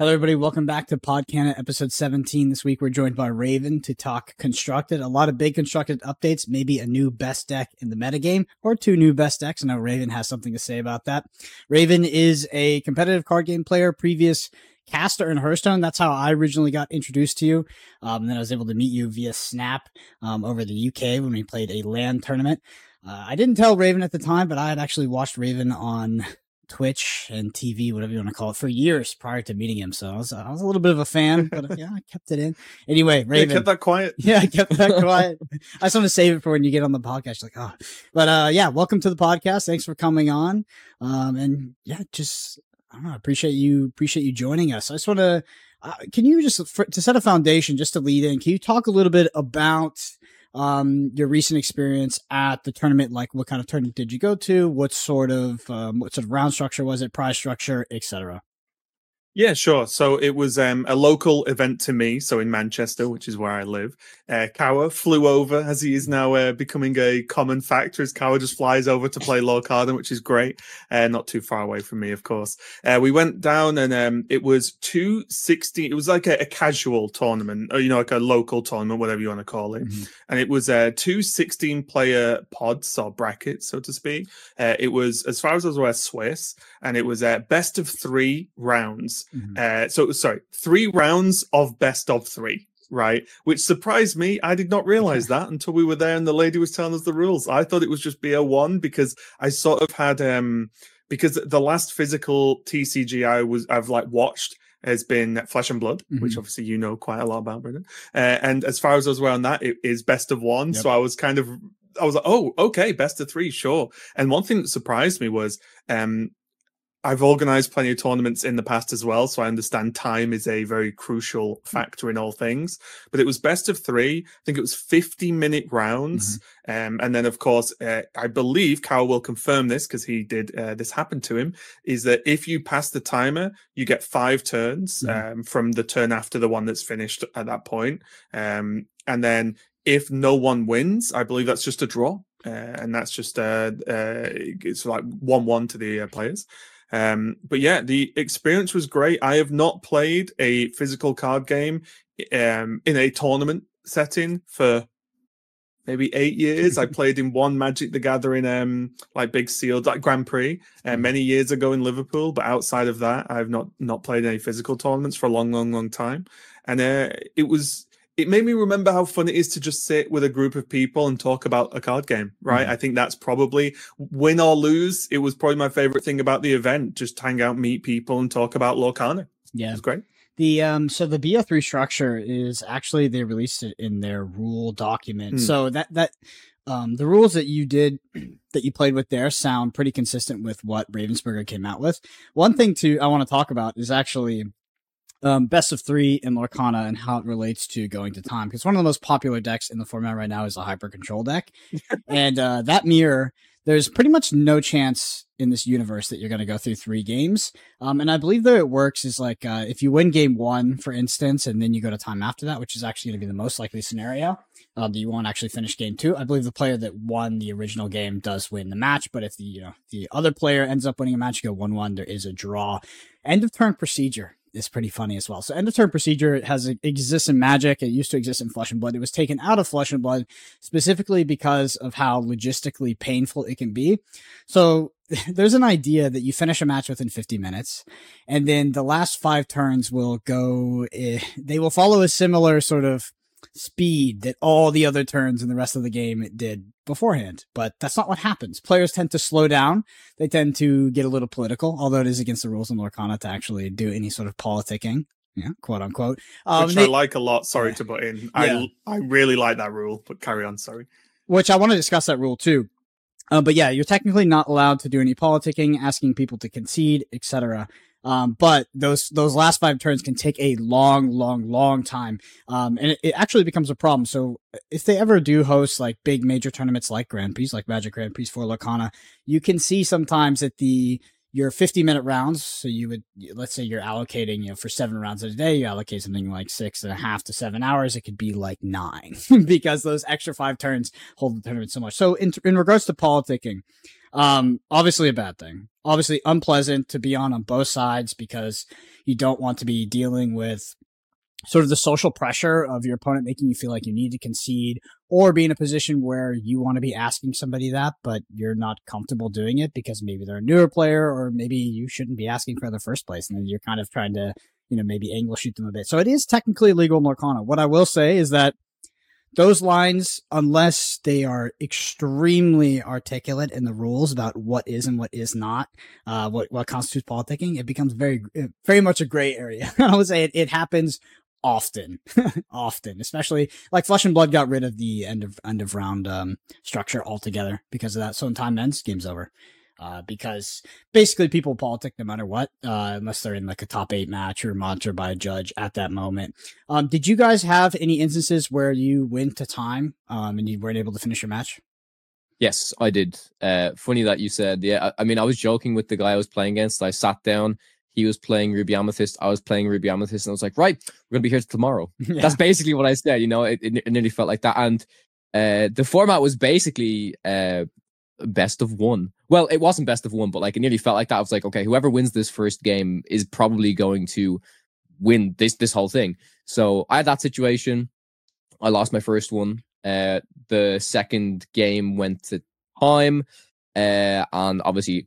Hello, everybody. Welcome back to Podcana episode 17. This week, we're joined by Raven to talk constructed. A lot of big constructed updates, maybe a new best deck in the metagame or two new best decks. I know Raven has something to say about that. Raven is a competitive card game player, previous caster in Hearthstone. That's how I originally got introduced to you. Um, and then I was able to meet you via Snap um, over the UK when we played a LAN tournament. Uh, I didn't tell Raven at the time, but I had actually watched Raven on Twitch and TV, whatever you want to call it, for years prior to meeting him. So I was, I was a little bit of a fan, but uh, yeah, I kept it in. Anyway, Raven. Yeah, kept that quiet. Yeah, I kept that quiet. I just want to save it for when you get on the podcast. Like, oh, but uh, yeah, welcome to the podcast. Thanks for coming on. Um, and yeah, just I don't know, appreciate you appreciate you joining us. I just want to. Uh, can you just for, to set a foundation, just to lead in? Can you talk a little bit about um, your recent experience at the tournament. Like, what kind of tournament did you go to? What sort of um, what sort of round structure was it? Prize structure, etc. Yeah, sure. So it was um, a local event to me. So in Manchester, which is where I live, uh, Kawa flew over as he is now uh, becoming a common factor. As Kawa just flies over to play Lorcana, which is great. Uh, not too far away from me, of course. Uh, we went down and um, it was two sixty. It was like a, a, casual tournament, or you know, like a local tournament, whatever you want to call it. Mm-hmm. And it was uh, two 16 player pods or brackets, so to speak. Uh, it was, as far as I was aware, Swiss, and it was a best of three rounds. Mm-hmm. Uh, so sorry, three rounds of best of three, right? Which surprised me. I did not realize that until we were there and the lady was telling us the rules. I thought it was just BO1 because I sort of had um because the last physical TCG I was I've like watched has been Flesh and Blood, mm-hmm. which obviously you know quite a lot about, Brendan. Uh, and as far as I was aware on that, it is best of one. Yep. So I was kind of I was like, oh, okay, best of three, sure. And one thing that surprised me was um, I've organized plenty of tournaments in the past as well, so I understand time is a very crucial mm. factor in all things. But it was best of three. I think it was 50 minute rounds. Mm-hmm. Um, and then, of course, uh, I believe Kawa will confirm this because he did uh, this happen to him is that if you pass the timer, you get five turns mm-hmm. um, from the turn after the one that's finished at that point. Um, and then if no one wins, I believe that's just a draw. Uh, and that's just uh, uh, it's like one one to the uh, players. Um, but yeah, the experience was great. I have not played a physical card game um, in a tournament setting for maybe eight years. I played in one Magic the Gathering, um, like big sealed like Grand Prix, uh, mm. many years ago in Liverpool. But outside of that, I've not not played any physical tournaments for a long, long, long time. And uh, it was it made me remember how fun it is to just sit with a group of people and talk about a card game, right? Mm. I think that's probably win or lose. It was probably my favorite thing about the event. Just hang out, meet people, and talk about Lorcana. Yeah, it was great. The um, so the BO3 structure is actually they released it in their rule document. Mm. So that that um, the rules that you did that you played with there sound pretty consistent with what Ravensburger came out with. One thing to I want to talk about is actually um, best of three in Lorcana and how it relates to going to time. Because one of the most popular decks in the format right now is a hyper control deck. and uh, that mirror, there's pretty much no chance in this universe that you're going to go through three games. Um, and I believe that it works is like uh, if you win game one, for instance, and then you go to time after that, which is actually going to be the most likely scenario. Uh, that you won't actually finish game two. I believe the player that won the original game does win the match, but if the you know the other player ends up winning a match, you go one one. There is a draw. End of turn procedure is pretty funny as well. So end of turn procedure has exists in Magic. It used to exist in Flesh and Blood. It was taken out of Flesh and Blood specifically because of how logistically painful it can be. So there's an idea that you finish a match within 50 minutes, and then the last five turns will go. Eh, they will follow a similar sort of speed that all the other turns in the rest of the game did beforehand. But that's not what happens. Players tend to slow down. They tend to get a little political, although it is against the rules in Lorcana to actually do any sort of politicking. Yeah, quote unquote. Um, Which they, I like a lot. Sorry to butt in. Yeah. I I really like that rule, but carry on. Sorry. Which I want to discuss that rule too. Uh, but yeah, you're technically not allowed to do any politicking, asking people to concede, etc. Um, but those those last five turns can take a long, long, long time, um, and it, it, actually becomes a problem. So if they ever do host like big major tournaments like Grand Prix, like Magic Grand Prix for Lorcana, you can see sometimes that the your 50 minute rounds. So you would, let's say you're allocating, you know, for seven rounds a day, you allocate something like six and a half to seven hours. It could be like nine because those extra five turns hold the tournament so much. So in, in regards to politicking, Um, obviously a bad thing. Obviously unpleasant to be on on both sides because you don't want to be dealing with sort of the social pressure of your opponent making you feel like you need to concede or be in a position where you want to be asking somebody that, but you're not comfortable doing it because maybe they're a newer player or maybe you shouldn't be asking for the first place. And you're kind of trying to, you know, maybe angle shoot them a bit. So it is technically legal in Lorcana. What I will say is that those lines, unless they are extremely articulate in the rules about what is and what is not, uh, what, what constitutes politicking, it becomes very, very much a gray area. I would say it, it happens often, often, especially like Flesh and Blood got rid of the end of end of round um, structure altogether because of that. So when time ends, game's over. Uh, because basically people politic no matter what, uh, unless they're in like a top eight match or monitored by a judge at that moment. Um, did you guys have any instances where you went to time um, and you weren't able to finish your match? Yes, I did. Uh, funny that you said, yeah. I, I mean, I was joking with the guy I was playing against. I sat down he was playing Ruby Amethyst. I was playing Ruby Amethyst, and I was like, right, we're gonna be here tomorrow. Yeah. That's basically what I said. You know, it, it, it nearly felt like that. And uh, the format was basically uh, best of one. Well, it wasn't best of one, but like it nearly felt like that. I was like, okay, whoever wins this first game is probably going to win this this whole thing. So I had that situation. I lost my first one. Uh, the second game went to time, uh, and obviously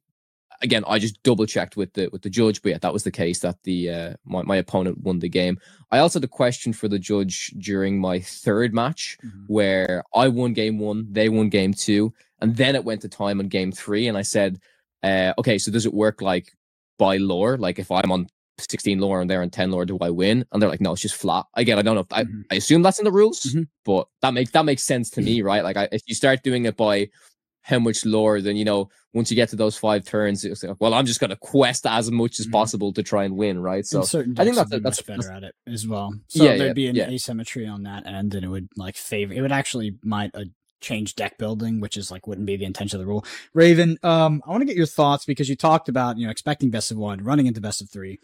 again, I just double checked with the with the judge, but yeah, that was the case that the uh, my my opponent won the game. I also had a question for the judge during my third match mm-hmm. where I won game one, they won game two, and then it went to time on game three, and I said, uh, okay, so does it work like by lore? Like if I'm on 16 lore and they're on 10 lore, do I win? And they're like, no, it's just flat. Again, I don't know. If, mm-hmm. I, I assume that's in the rules, mm-hmm. but that makes that makes sense to me, right? Like I, if you start doing it by how much lower than you know once you get to those five turns, it's like, well, I'm just going to quest as much as mm-hmm. possible to try and win, right? So I think that's, that's better at it as well. So yeah, there'd yeah, be an yeah. asymmetry on that end, and it would like favor. It would actually might uh, change deck building, which is like wouldn't be the intention of the rule. Raven, um, I want to get your thoughts because you talked about you know expecting best of one, running into best of three.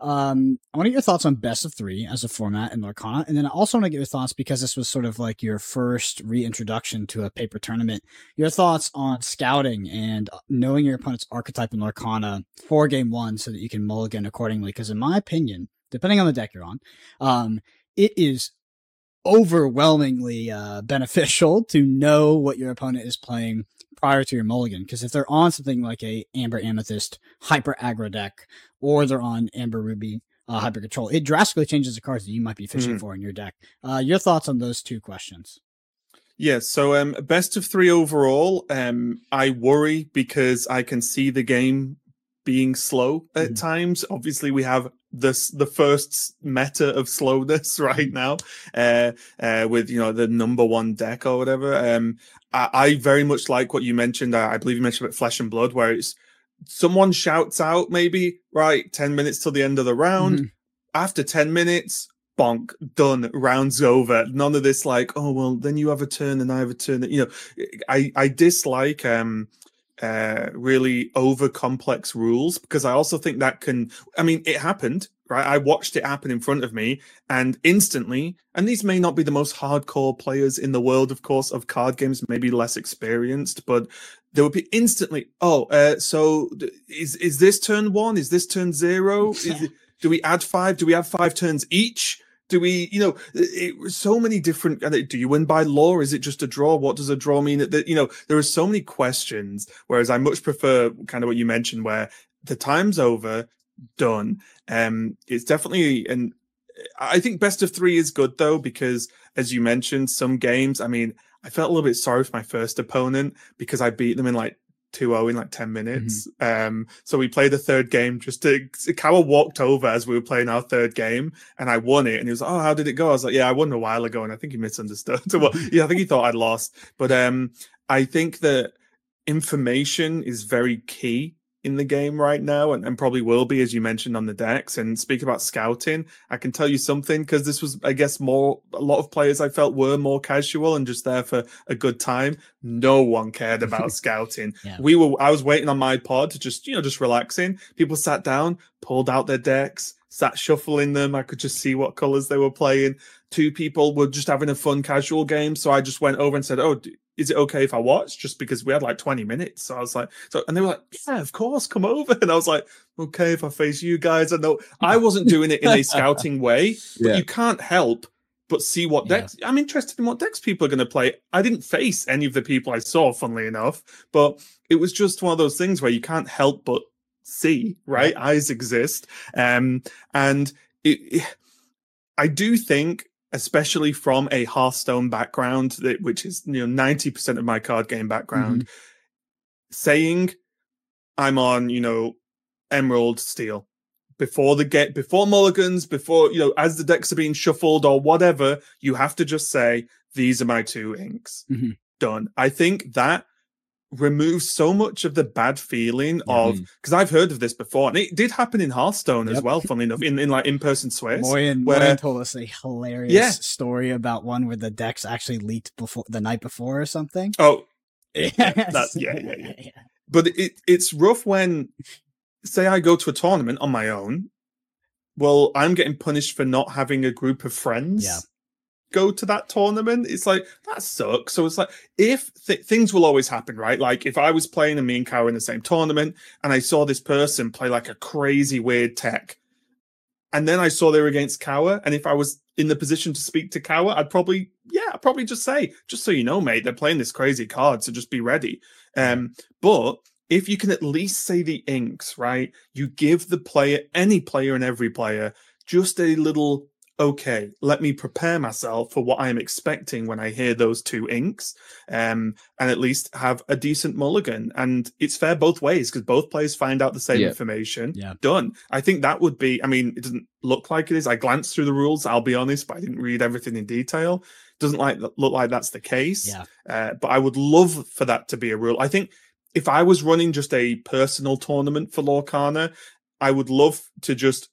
Um, I want to get your thoughts on best of three as a format in Lorcana, and then I also want to get your thoughts because this was sort of like your first reintroduction to a paper tournament. Your thoughts on scouting and knowing your opponent's archetype in Lorcana for game one, so that you can mulligan accordingly. Because in my opinion, depending on the deck you're on, um, it is overwhelmingly uh, beneficial to know what your opponent is playing prior to your mulligan. Because if they're on something like a Amber Amethyst hyper aggro deck, or they're on Amber Ruby uh, hyper control, it drastically changes the cards that you might be fishing mm. for in your deck. Uh, your thoughts on those two questions? Yeah, so um, best of three overall. Um, I worry because I can see the game being slow at mm. times. Obviously, we have this the first meta of slowness right now uh, uh, with you know the number one deck or whatever. Um I, I very much like what you mentioned. I, I, believe you mentioned about flesh and blood where it's someone shouts out maybe right 10 minutes till the end of the round. Mm-hmm. after 10 minutes bonk done rounds over. None of this like oh well then you have a turn and i have a turn. You know i i dislike um uh, really over complex rules because I also think that can. I mean, it happened, right? I watched it happen in front of me, and instantly. And these may not be the most hardcore players in the world, of course, of card games, maybe less experienced, but there would be instantly. Oh, uh, so is is this turn one? Is this turn zero? Is, do we add five? Do we have five turns each? Do we, you know, it, so many different. Do you win by lore? Is it just a draw? What does a draw mean? That you know, there are so many questions. Whereas I much prefer kind of what you mentioned, where the time's over, done. Um, it's definitely and I think best of three is good though because, as you mentioned, some games. I mean, I felt a little bit sorry for my first opponent because I beat them in like 2-0 in like 10 minutes. Mm-hmm. Um, so we played the third game just to Kawa walked over as we were playing our third game and I won it. And he was like, Oh, how did it go? I was like, Yeah, I won a while ago, and I think he misunderstood. well, yeah, I think he thought I'd lost. But um I think that information is very key in the game right now and, and, probably will be as you mentioned on the decks and speak about scouting i can tell you something because this was i guess more a lot of players i felt were more casual and just there for a good time. No one cared about scouting. Yeah. we were i was waiting on my pod to just you know just relaxing. People sat down pulled out their decks sat shuffling them. I could just see what colors they were playing. Two people were just having a fun casual game so i just went over and said oh is it okay if I watch? Just because we had like 20 minutes. So I was like, so, and they were like, yeah, of course, come over. And I was like, okay, if I face you guys, I know I wasn't doing it in a scouting way, but Yeah. you can't help but see what Yeah. decks. I'm interested in what decks people are going to play. I didn't face any of the people I saw, funnily enough, but it was just one of those things where you can't help but see, right? Eyes exist. Um, and it, it- I do think, especially from a Hearthstone background, that which is you know ninety percent of my card game background, saying I'm on you know Emerald Steel before the get before Mulligans, before you know as the decks are being shuffled or whatever, you have to just say these are my two inks. Mhm. Done. I think that removes so much of the bad feeling of because I've heard of this before, and it did happen in Hearthstone as well. Funnily enough, in, in like in person swears. Moyen, where- Moyen told us a hilarious Yeah. story about one where the decks actually leaked before the night before or something. Oh, Yes. that- yeah, yeah, yeah. but it it's rough when say I go to a tournament on my own. Well, I'm getting punished for not having a group of friends. Yeah. Go to that tournament. It's like that sucks. So it's like if th- things will always happen, right? Like if I was playing and me and Kawa in the same tournament, and I saw this person play like a crazy weird tech, and then I saw they were against Kawa, and if I was in the position to speak to Kawa, I'd probably yeah, I'd probably just say, just so you know, mate, they're playing this crazy card, so just be ready. Um, but if you can at least say the inks, right? You give the player, any player and every player, just a little, okay, let me prepare myself for what I am expecting when I hear those two inks, um, and at least have a decent mulligan. And it's fair both ways because both players find out the same Yeah. information. Yeah. Done. I think that would be, I mean, it doesn't look like it is. I glanced through the rules, I'll be honest, but I didn't read everything in detail. Doesn't like look like that's the case. Yeah. Uh, but I would love for that to be a rule. I think if I was running just a personal tournament for Lorcana, I would love to just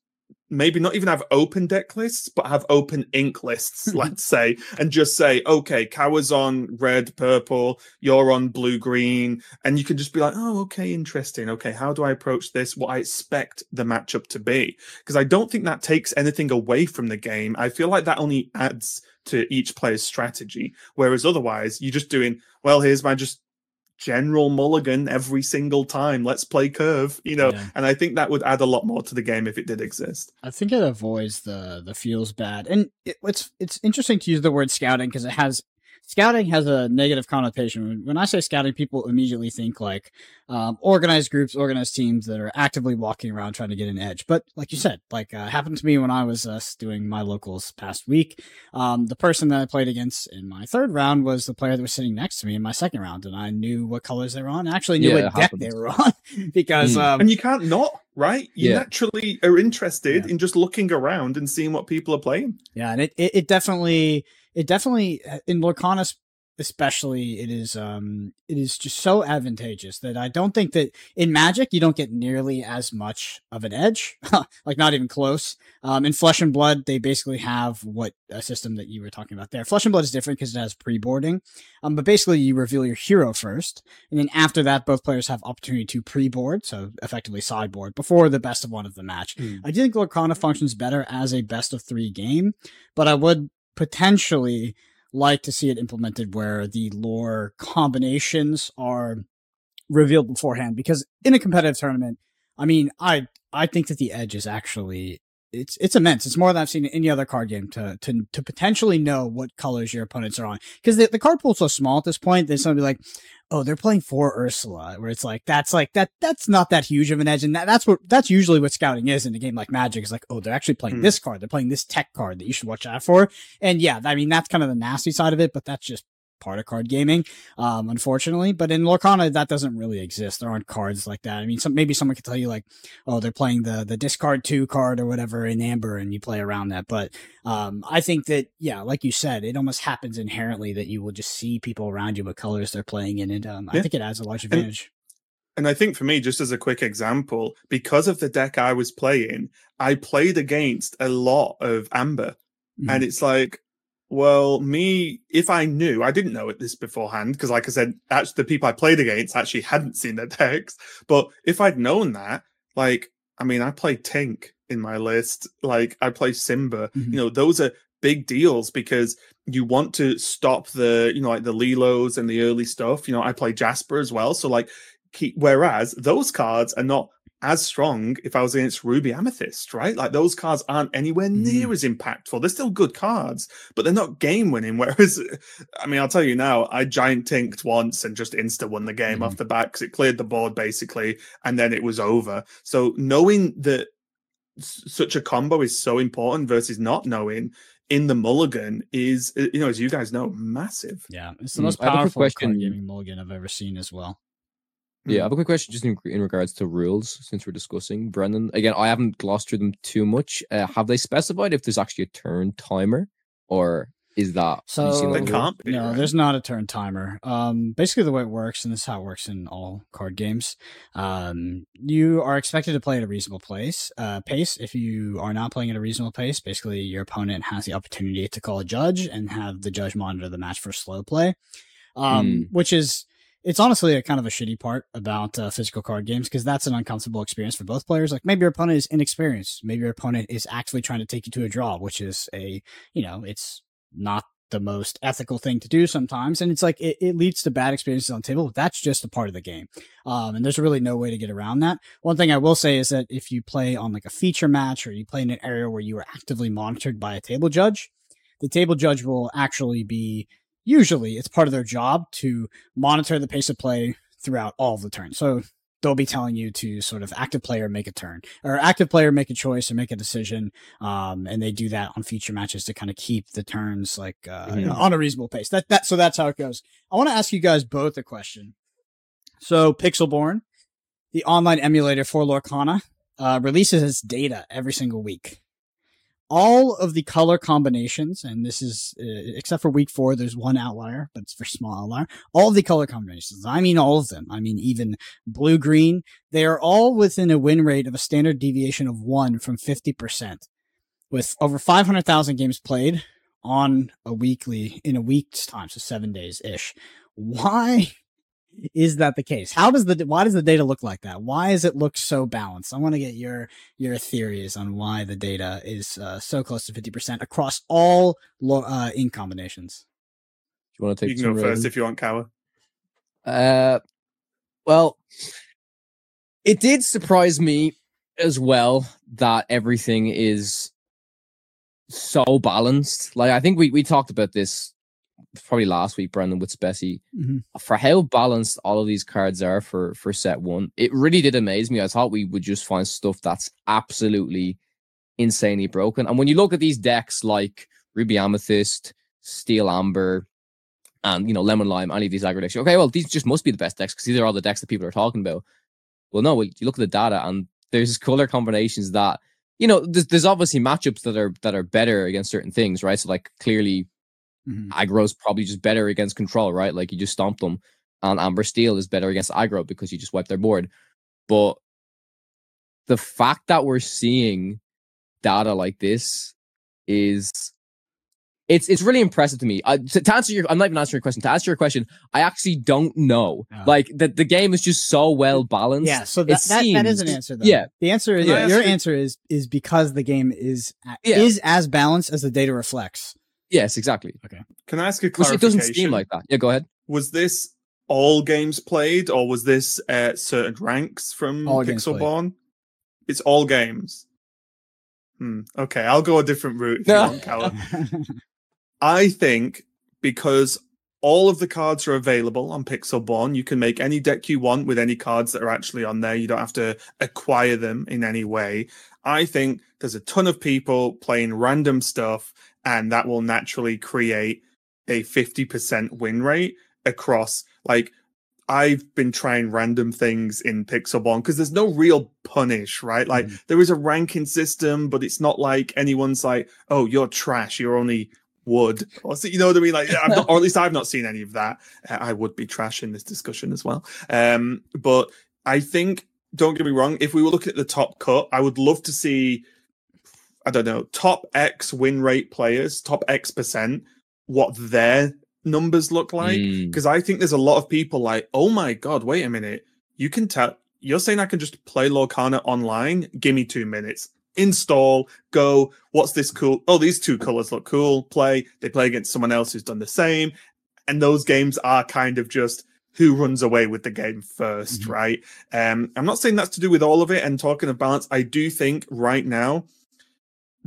maybe not even have open deck lists, but have open ink lists, let's say, and just say, okay, Kawa's on red, purple, you're on blue, green. And you can just be like, oh, okay, interesting. Okay, how do I approach this? What I expect the matchup to be. Because I don't think that takes anything away from the game. I feel like that only adds to each player's strategy. Whereas otherwise, you're just doing, well, here's my just general mulligan every single time. Let's play curve, you know. Yeah. And I think that would add a lot more to the game if it did exist. I think it avoids the the feels bad, and it, it's it's interesting to use the word scouting because it has scouting has a negative connotation. When- When I say scouting, people immediately think like um, organized groups, organized teams that are actively walking around trying to get an edge. But like you said, like uh, happened to me when I was uh, doing my locals past week. Um, the person that I played against in my third round was the player that was sitting next to me in my second round, and I knew what colors they were on. I actually knew Yeah, what deck happens. they were on because Mm. um, and you can't not, right? You Yeah. naturally are interested Yeah. in just looking around and seeing what people are playing. Yeah, and it, it, it definitely it definitely in Lorcana especially it is um it is just so advantageous that I don't think that in Magic you don't get nearly as much of an edge, like not even close. Um, in Flesh and Blood they basically have what a system that you were talking about there. Flesh and Blood is different because it has pre-boarding, um, but basically you reveal your hero first, and then after that both players have opportunity to pre-board, so effectively sideboard before the best of one of the match. Hmm. I do think Lorcana functions better as a best of three game, but I would potentially like to see it implemented where the lore combinations are revealed beforehand because in a competitive tournament, I mean, I I think that the edge is actually it's it's immense. It's more than I've seen in any other card game to to to potentially know what colors your opponents are on because the, the card pool's so small at this point. There's somebody like, oh, they're playing for Ursula, where it's like that's like that that's not that huge of an edge, and that, that's what that's usually what scouting is in a game like Magic. Is like, oh, they're actually playing Hmm. this card, they're playing this tech card that you should watch out for, and yeah, I mean that's kind of the nasty side of it, but that's just part of card gaming, um, unfortunately. But in Lorcana, that doesn't really exist. There aren't cards like that. I mean, some, maybe someone could tell you like, oh, they're playing the the discard two card or whatever in Amber, and you play around that. But um, I think that yeah, like you said, it almost happens inherently that you will just see people around you what colors they're playing in, and um, I think it adds a large advantage. And I think for me, just as a quick example, because of the deck I was playing, I played against a lot of Amber. Mhm. And it's like, well, me, if I knew, I didn't know it this beforehand, because like I said, actually the people I played against actually hadn't seen their decks. But if I'd known that, like, I mean, I played Tink in my list, like I play Simba, Mhm. you know, those are big deals because you want to stop the you know like the Lilos and the early stuff. You know, I play Jasper as well, so like keep, whereas those cards are not as strong if I was against Ruby Amethyst, right? Like those cards aren't anywhere near mm. as impactful. They're still good cards, but they're not game winning. Whereas, I mean, I'll tell you now, I giant tinked once and just insta won the game mm. off the bat because it cleared the board basically, and then it was over. So knowing that such a combo is so important versus not knowing in the mulligan is, you know, as you guys know, massive. Yeah, it's the mm, most powerful question. gaming mulligan I've ever seen as well. Yeah, I have a quick question just in, in regards to rules since we're discussing Brendan. Again, I haven't glossed through them too much. Uh, have they specified if there's actually a turn timer or is that so they can't no right? there's not a turn timer um basically the way it works and this is how it works in all card games um you are expected to play at a reasonable place uh pace if you are not playing at a reasonable pace basically your opponent has the opportunity to call a judge and have the judge monitor the match for slow play um mm. which is it's honestly a kind of a shitty part about uh, physical card games because that's an uncomfortable experience for both players. Like maybe your opponent is inexperienced, maybe your opponent is actually trying to take you to a draw, which is a you know it's not the most ethical thing to do sometimes, and it's like it, it leads to bad experiences on table. That's just a part of the game, um, and there's really no way to get around that. One thing I will say is that if you play on like a feature match or you play in an area where you are actively monitored by a table judge, the table judge will actually be usually it's part of their job to monitor the pace of play throughout all of the turns. So they'll be telling you to sort of active player make a turn or active player make a choice or make a decision. Um, and they do that on feature matches to kind of keep the turns like uh, mm-hmm. on a reasonable pace. That that so that's how it goes. I want to ask you guys both a question. So Pixelborn, the online emulator for Lorcana, uh, releases its data every single week all of the color combinations, and this is uh, except for week four, there's one outlier, but it's for small outlier. All the color combinations, I mean all of them. I mean even blue green, they are all within a win rate of a standard deviation of one from fifty percent, with over five hundred thousand games played on a weekly in a week's time, so seven days ish. Why is that the case? How does the why does the data look like that? Why does it look so balanced? I want to get your your theories on why the data is uh, so close to fifty percent across all uh, ink combinations. Do you want to take? You can go first if you want, Kawa. Uh, well, it did surprise me as well that everything is so balanced. Like I think we we talked about this probably last week, Brendan, with Speci, mm-hmm. for how balanced all of these cards are for for set one. It really did amaze me. I thought we would just find stuff that's absolutely insanely broken. And when you look at these decks like Ruby Amethyst, Steel Amber, and you know Lemon Lime, any of these aggro decks, okay, well these just must be the best decks because these are all the decks that people are talking about. Well, no, you look at the data and there's color combinations that you know there's, there's obviously matchups that are that are better against certain things, right? So like clearly Mm-hmm. Aggro's probably just better against control, right? Like you just stomp them. And Amber Steel is better against aggro because you just wipe their board. But the fact that we're seeing data like this is it's it's really impressive to me. Uh, to, to, answer your, I'm not even answering your question. To answer your question, I actually don't know. Oh. Like that, the game is just so well balanced. Yeah, so that, that, seems, that is an answer. Though. Yeah, the answer is yeah. your answer is is because the game is yeah. is as balanced as the data reflects. Yes, exactly. Okay. Can I ask a clarification? Which it doesn't seem like that. Yeah, go ahead. Was this all games played, or was this uh, certain ranks from all Pixelborn? It's all games. Hmm. Okay, I'll go a different route if you want, Callum. I think because all of the cards are available on Pixelborn, you can make any deck you want with any cards that are actually on there. You don't have to acquire them in any way. I think there's a ton of people playing random stuff and that will naturally create a 50% win rate across like I've been trying random things in Pixelborn because there's no real punish, right? Like mm. there is a ranking system, but it's not like anyone's like, "Oh, you're trash. You're only wood," or you know what I mean? Like, not, or at least I've not seen any of that. Uh, I would be trash in this discussion as well. Um, but I think, don't get me wrong, if we were looking at the top cut, I would love to see I don't know, top X win rate players, top X percent, what their numbers look like. Because mm. I think there's a lot of people like, oh my God, wait a minute. You can tell, you're saying I can just play Lorcana online? Give me two minutes. install, go, what's this cool? Oh, these two colors look cool. Play. They play against someone else who's done the same. And those games are kind of just who runs away with the game 1st Mhm. right? Um, I'm not saying that's to do with all of it. And talking of balance, I do think right now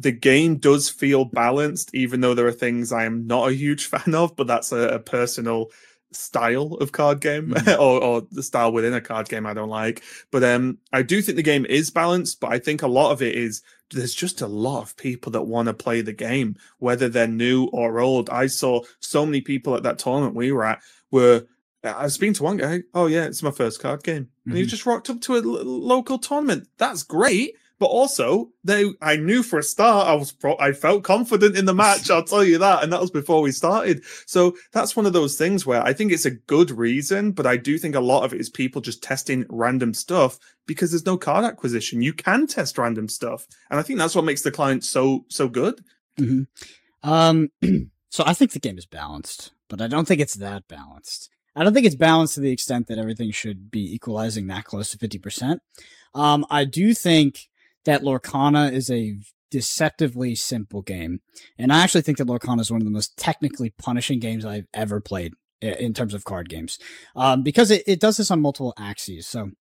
the game does feel balanced, even though there are things I am not a huge fan of, but that's a, a personal style of card game Mhm. or, or the style within a card game I don't like. But um, I do think the game is balanced, but I think a lot of it is there's just a lot of people that want to play the game, whether they're new or old. I saw so many people at that tournament we were at were. I was speaking to one guy. Oh yeah, it's my first card game, and he Mhm. just rocked up to a l- local tournament. That's great. But also, they I knew for a start I was pro- I felt confident in the match. I'll tell you that, and that was before we started. So that's one of those things where I think it's a good reason, but I do think a lot of it is people just testing random stuff because there's no card acquisition. You can test random stuff, and I think that's what makes the client so so good. hmm Um, so I think the game is balanced, but I don't think it's that balanced. I don't think it's balanced to the extent that everything should be equalizing that close to 50%. Um, I do think that Lorcana is a deceptively simple game. And I actually think that Lorcana is one of the most technically punishing games I've ever played in terms of card games. Um, because it, it does this on multiple axes. So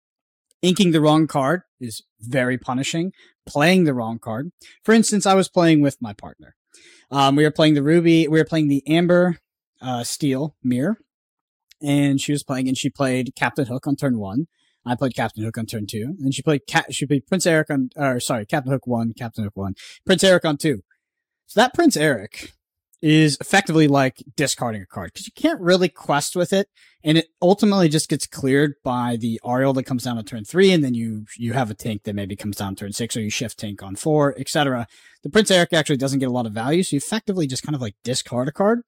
inking the wrong card is very punishing. Playing the wrong card. For instance, I was playing with my partner. Um, we were playing the ruby. We were playing the amber, uh, steel mirror, and she was playing, and she played Captain Hook on turn one. I played Captain Hook on turn two, and she played Cat. She played Prince Eric on, or sorry, Captain Hook one, Captain Hook one, Prince Eric on two. So that Prince Eric is effectively like discarding a card because you can't really quest with it, and it ultimately just gets cleared by the Ariel that comes down on turn three, and then you you have a tank that maybe comes down turn six, or you shift tank on four, etc the Prince Eric actually doesn't get a lot of value, so you effectively just kind of like discard a card.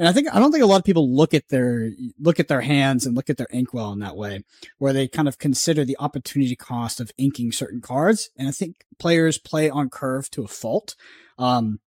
And I think I don't think a lot of people look at their look at their hands and look at their inkwell in that way, where they kind of consider the opportunity cost of inking certain cards. And I think players play on curve to a fault. Um,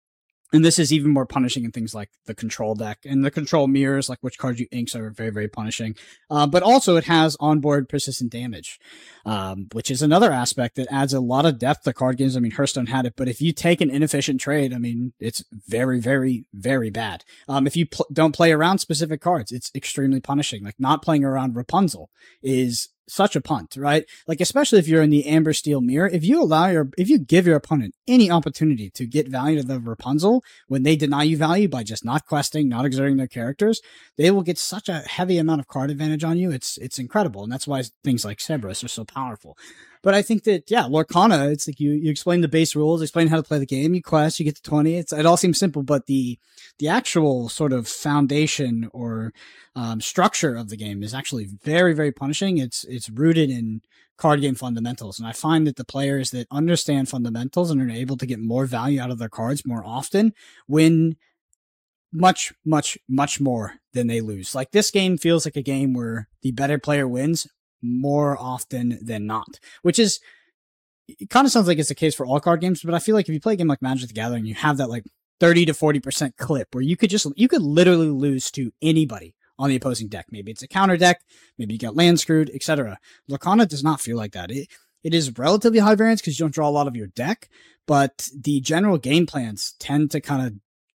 and this is even more punishing in things like the control deck and the control mirrors, like which cards you inks are very, very punishing. Uh, but also it has onboard persistent damage, um, which is another aspect that adds a lot of depth to card games. I mean, Hearthstone had it, but if you take an inefficient trade, I mean, it's very, very, very bad. Um, if you pl- don't play around specific cards, it's extremely punishing. Like not playing around Rapunzel is such a punt, right? Like especially if you're in the amber steel mirror, if you allow your if you give your opponent any opportunity to get value to the Rapunzel when they deny you value by just not questing, not exerting their characters, they will get such a heavy amount of card advantage on you. It's it's incredible, and that's why things like Cerberus are so powerful. But I think that yeah, Lorcana, it's like you you explain the base rules, explain how to play the game, you quest, you get to twenty. It's it all seems simple, but the the actual sort of foundation or um, structure of the game is actually very very punishing. It's it's rooted in card game fundamentals, and I find that the players that understand fundamentals and are able to get more value out of their cards more often win much much much more than they lose. Like this game feels like a game where the better player wins more often than not, which is it kind of sounds like it's the case for all card games, but I feel like if you play a game like Magic the Gathering, you have that like 30 to 40% clip where you could just, you could literally lose to anybody on the opposing deck. Maybe it's a counter deck, maybe you get land screwed, etc. Lorcana does not feel like that. It, it is relatively high variance because you don't draw a lot of your deck, but the general game plans tend to kind of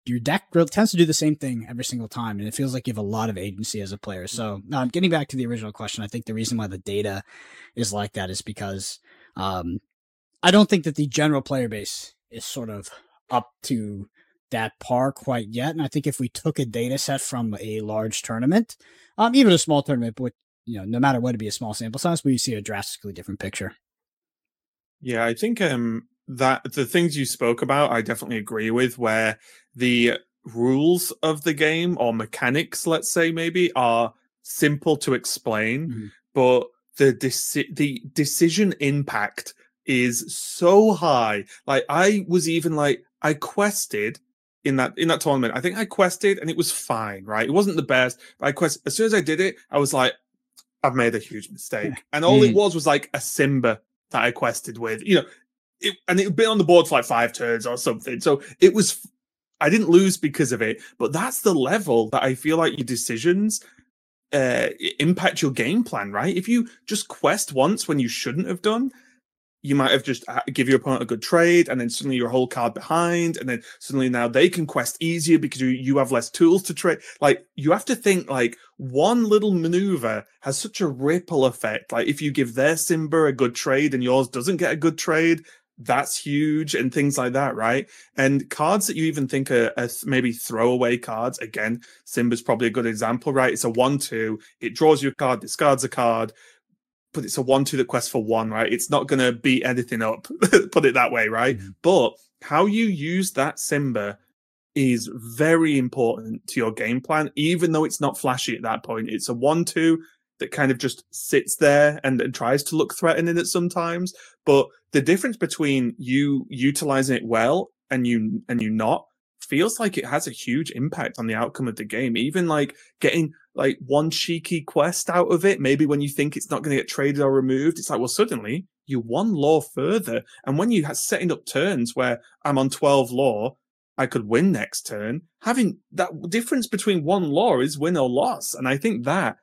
your deck tends to do the same thing every single time, and it feels like you have a lot of agency as a player. So, um, getting back to the original question, I think the reason why the data is like that is because um, I don't think that the general player base is sort of up to that par quite yet. And I think if we took a data set from a large tournament, um, even a small tournament, but you know, no matter what, it'd be a small sample size, we see a drastically different picture. Yeah, I think um that the things you spoke about, I definitely agree with. Where the rules of the game or mechanics, let's say, maybe are simple to explain, Mhm. but the deci- the decision impact is so high. Like I was even like I quested in that in that tournament. I think I quested and it was fine, right? It wasn't the best, but I quest as soon as I did it, I was like, I've made a huge mistake. And all it Mm. was was like a Simba that I quested with, you know, it, and it had been on the board for like five turns or something. So it was, I didn't lose because of it, but that's the level that I feel like your decisions uh impact your game plan, right? If you just quest once when you shouldn't have done, you might have just uh, give your opponent a good trade and then suddenly you're whole card behind and then suddenly now they can quest easier because you, you have less tools to trade like you have to think like one little maneuver has such a ripple effect like if you give their simba a good trade and yours doesn't get a good trade that's huge and things like that right and cards that you even think are, are maybe throwaway cards again simba's probably a good example right it's a one two it draws you a card discards a card but it's a one two that quests for one, right? It's not going to beat anything up, put it that way, right? Mm-hmm. But how you use that Simba is very important to your game plan, even though it's not flashy at that point. It's a one two that kind of just sits there and, and tries to look threatening at sometimes. But the difference between you utilizing it well and you and you not feels like it has a huge impact on the outcome of the game. Even like getting like one cheeky quest out of it, maybe when you think it's not going to get traded or removed, it's like, well, suddenly you one lore further. And when you have setting up turns where I'm on 12 lore, I could win next turn, having that difference between one lore is win or loss. And I think that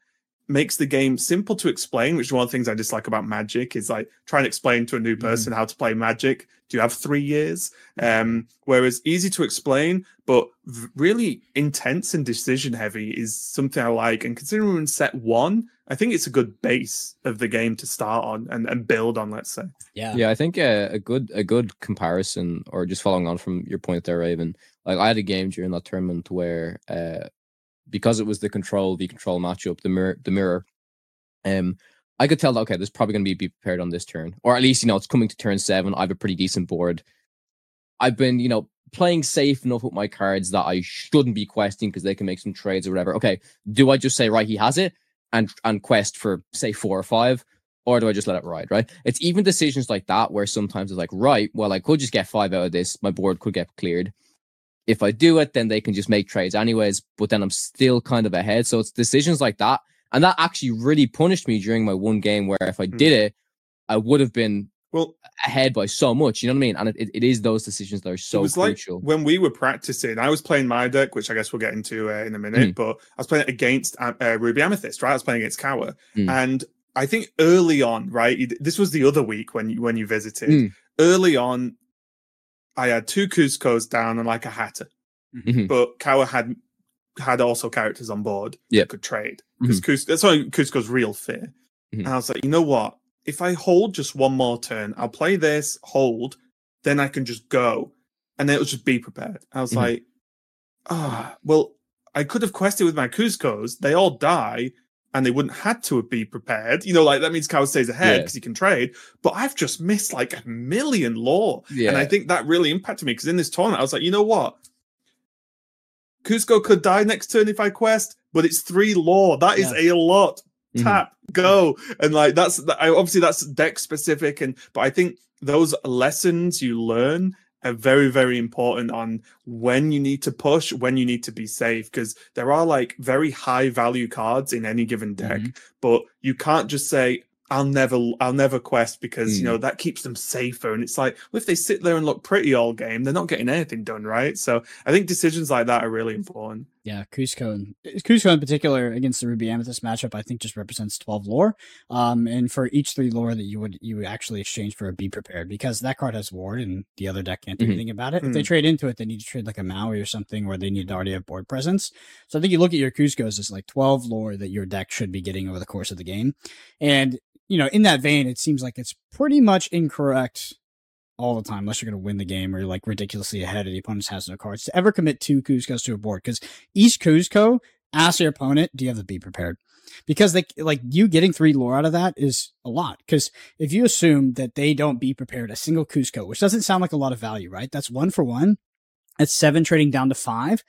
makes the game simple to explain, which is one of the things I dislike about Magic is like trying to explain to a new mm-hmm. person mm. how to play Magic. Do you have three years? Um, whereas easy to explain, but really intense and decision heavy is something I like. And considering we're in set one, I think it's a good base of the game to start on and, and build on. Let's say. Yeah, yeah. I think uh, a good a good comparison, or just following on from your point there, Raven. Like I had a game during that tournament where uh, because it was the control v control matchup, the mirror, the mirror. Um, I could tell that okay, there's probably going to be be prepared on this turn, or at least you know it's coming to turn seven. I have a pretty decent board. I've been you know playing safe enough with my cards that I shouldn't be questing because they can make some trades or whatever. Okay, do I just say right he has it and and quest for say four or five, or do I just let it ride? Right? It's even decisions like that where sometimes it's like right, well I could just get five out of this, my board could get cleared if I do it, then they can just make trades anyways. But then I'm still kind of ahead. So it's decisions like that. And that actually really punished me during my one game where if I did hmm. it, I would have been well ahead by so much. You know what I mean? And it, it is those decisions that are so it was crucial. Like when we were practicing, I was playing my deck, which I guess we'll get into uh, in a minute. Mm. But I was playing against uh, uh, Ruby Amethyst, right? I was playing against Kawa, mm. and I think early on, right? This was the other week when you when you visited. Mm. Early on, I had two Kuzcos down and like a Hatter. Mm-hmm. But Kawa had had also characters on board yep. that could trade. Because mm-hmm. That's why Kuzco's real fear. Mm-hmm. And I was like, you know what? If I hold just one more turn, I'll play this, hold, then I can just go. And then it was just be prepared. I was mm-hmm. like, ah, oh, well, I could have quested with my Kuzcos. They all die and they wouldn't had to be prepared. You know, like that means Kawa stays ahead because yeah. he can trade. But I've just missed like a million lore. Yeah. And I think that really impacted me because in this tournament, I was like, you know what? Kuzco could die next turn if I quest, but it's three lore. That is yeah. a lot. Mm-hmm. Tap, mm-hmm. go. And like that's obviously that's deck specific. And but I think those lessons you learn are very very important on when you need to push when you need to be safe because there are like very high value cards in any given deck mm-hmm. but you can't just say I'll never I'll never quest because mm. you know that keeps them safer and it's like well, if they sit there and look pretty all game they're not getting anything done right so I think decisions like that are really important yeah Kuzco and Kuzco in particular against the Ruby Amethyst matchup I think just represents 12 lore um and for each three lore that you would you would actually exchange for a be prepared because that card has ward and the other deck can't do mm-hmm. anything about it mm-hmm. if they mm. trade into it they need to trade like a Maui or something where they need to already have board presence so I think you look at your Kuzcos as like 12 lore that your deck should be getting over the course of the game and you know, in that vein, it seems like it's pretty much incorrect all the time, unless you're going to win the game or you're like ridiculously ahead of the opponent has no cards, to ever commit two Kuzcos to a board. Because each Kuzco asks your opponent, do you have to be prepared? Because they like you getting three lore out of that is a lot. Because if you assume that they don't be prepared a single Kuzco, which doesn't sound like a lot of value, right? That's one for one. At seven trading down to five,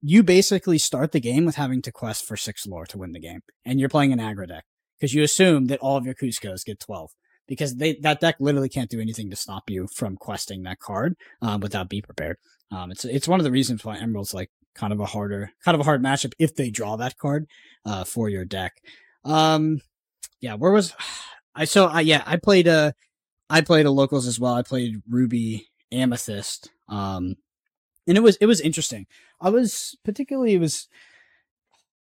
you basically start the game with having to quest for six lore to win the game. And you're playing an aggro deck because you assume that all of your Kuzcos get 12 because they that deck literally can't do anything to stop you from questing that card um, without be prepared. Um, it's it's one of the reasons why Emerald's like kind of a harder kind of a hard matchup if they draw that card uh, for your deck. Um, yeah, where was I? So uh, yeah, I played a I played a locals as well. I played Ruby Amethyst. Um, and it was it was interesting. I was particularly it was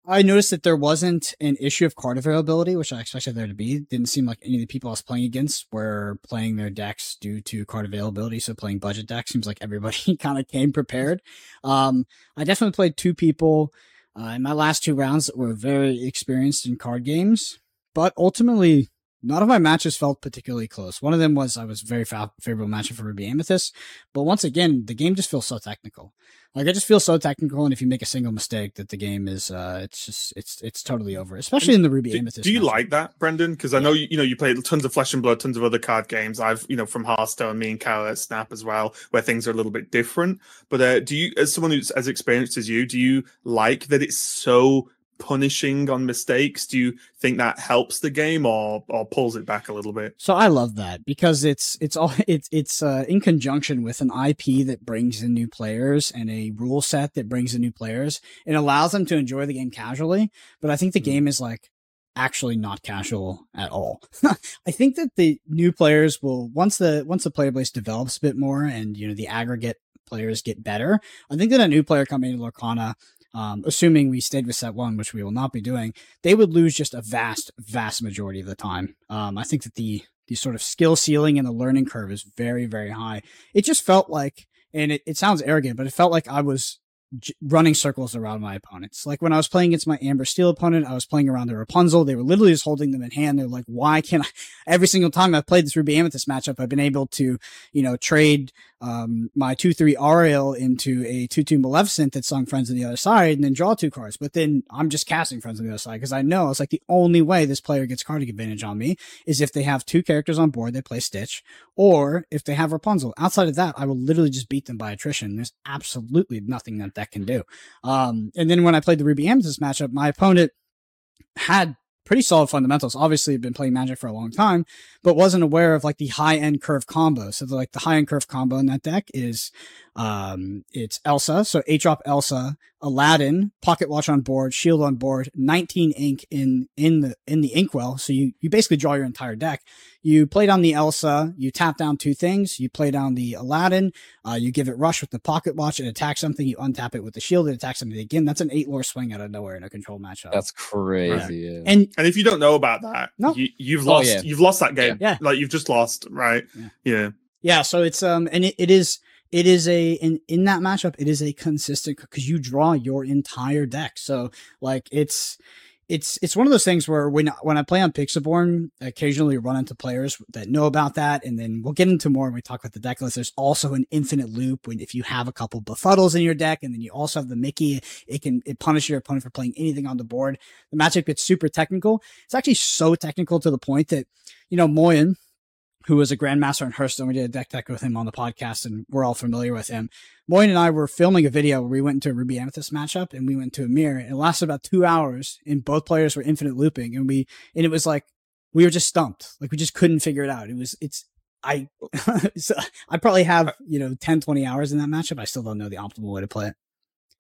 I noticed that there wasn't an issue of card availability, which I expected there to be. Didn't seem like any of the people I was playing against were playing their decks due to card availability. So playing budget decks seems like everybody kind of came prepared. Um, I definitely played two people uh, in my last two rounds that were very experienced in card games, but ultimately none of my matches felt particularly close. One of them was I was very fa- favorable matchup for Ruby Amethyst, but once again, the game just feels so technical. Like I just feel so technical, and if you make a single mistake, that the game is uh, it's just it's it's totally over. Especially in the Ruby do, Amethyst. Do you matchup. like that, Brendan? Because I know you, you know you played tons of Flesh and Blood, tons of other card games. I've you know from Hearthstone, me and Kyle at Snap as well, where things are a little bit different. But uh, do you, as someone who's as experienced as you, do you like that it's so punishing on mistakes do you think that helps the game or or pulls it back a little bit So I love that because it's it's all it's it's uh, in conjunction with an IP that brings in new players and a rule set that brings in new players. It allows them to enjoy the game casually, but I think the Mhm. game is like actually not casual at all. I think that the new players will once the once the player base develops a bit more and you know the aggregate players get better. I think that a new player coming into Lorcana um, assuming we stayed with set one, which we will not be doing, they would lose just a vast, vast majority of the time. Um, I think that the the sort of skill ceiling and the learning curve is very, very high. It just felt like, and it, it sounds arrogant, but it felt like I was j- running circles around my opponents. Like when I was playing against my Amber Steel opponent, I was playing around the Rapunzel. They were literally just holding them in hand. They're like, why can't I? Every single time I've played this Ruby Amethyst matchup, I've been able to, you know, trade um, my 2-3 Ariel into a 2-2 Maleficent that sung Friends on the other side and then draw two cards. But then I'm just casting Friends on the other side because I know it's like the only way this player gets card advantage on me is if they have two characters on board, that play Stitch, or if they have Rapunzel. Outside of that, I will literally just beat them by attrition. There's absolutely nothing that that can do. Um, and then when I played the Ruby Amethyst matchup, my opponent had pretty solid fundamentals. Obviously, had been playing Magic for a long time, but wasn't aware of like the high end curve combo. So the, like the high end curve combo in that deck is, um, it's Elsa. So eight drop Elsa, Aladdin, Pocket Watch on board, Shield on board, 19 ink in, in the, in the inkwell. So you, you basically draw your entire deck. You play down the Elsa, you tap down two things. You play down the Aladdin, uh, you give it rush with the Pocket Watch, it attacks something. You untap it with the shield, it attacks something again. That's an eight lore swing out of nowhere in a control matchup. That's crazy. Yeah. and and if you don't know about that No. you, you've Oh, lost yeah. you've lost that game Yeah. like you've just lost right Yeah. yeah Yeah, so it's um and it, it is it is a in in that matchup it is a consistent because you draw your entire deck. So like it's it's it's one of those things where when when I play on Pixelborn, I occasionally run into players that know about that, and then we'll get into more when we talk about the deck list. There's also an infinite loop when if you have a couple befuddles in your deck, and then you also have the Mickey, it can it punishes your opponent for playing anything on the board. The matchup gets super technical. It's actually so technical to the point that you know Moyen, who was a grandmaster in Hearthstone. We did a deck deck with him on the podcast, and we're all familiar with him. Moyne and I were filming a video where we went into a Ruby Amethyst matchup, and we went to a mirror. And it lasted about two hours, and both players were infinite looping, and we and it was like we were just stumped, like we just couldn't figure it out. It was it's I so I probably have you know 10, 20 hours in that matchup. I still don't know the optimal way to play it.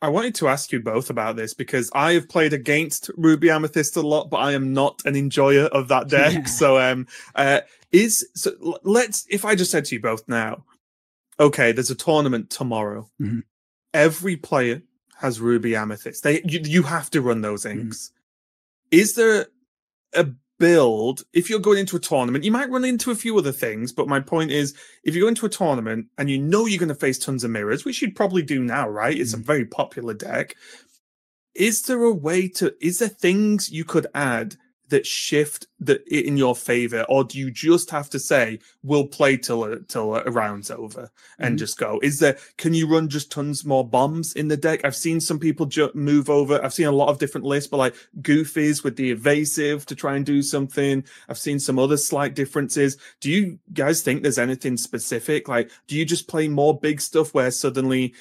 I wanted to ask you both about this because I have played against Ruby Amethyst a lot, but I am not an enjoyer of that deck. Yeah. So, um, uh, is so let's if I just said to you both now, okay, there's a tournament tomorrow. Mhm. Every player has Ruby Amethyst. They you, you have to run those Mm-hmm. inks. Is there a build if you're going into a tournament? You might run into a few other things, but my point is, if you go into a tournament and you know you're going to face tons of mirrors, which you'd probably do now, right? It's a very popular deck. Is there a way to? Is there things you could add that shift that in your favor, or do you just have to say we'll play till a, till a round's over and Mhm. just go? Is there? Can you run just tons more bombs in the deck? I've seen some people ju- move over. I've seen a lot of different lists, but like goofies with the evasive to try and do something. I've seen some other slight differences. Do you guys think there's anything specific? Like, do you just play more big stuff where suddenly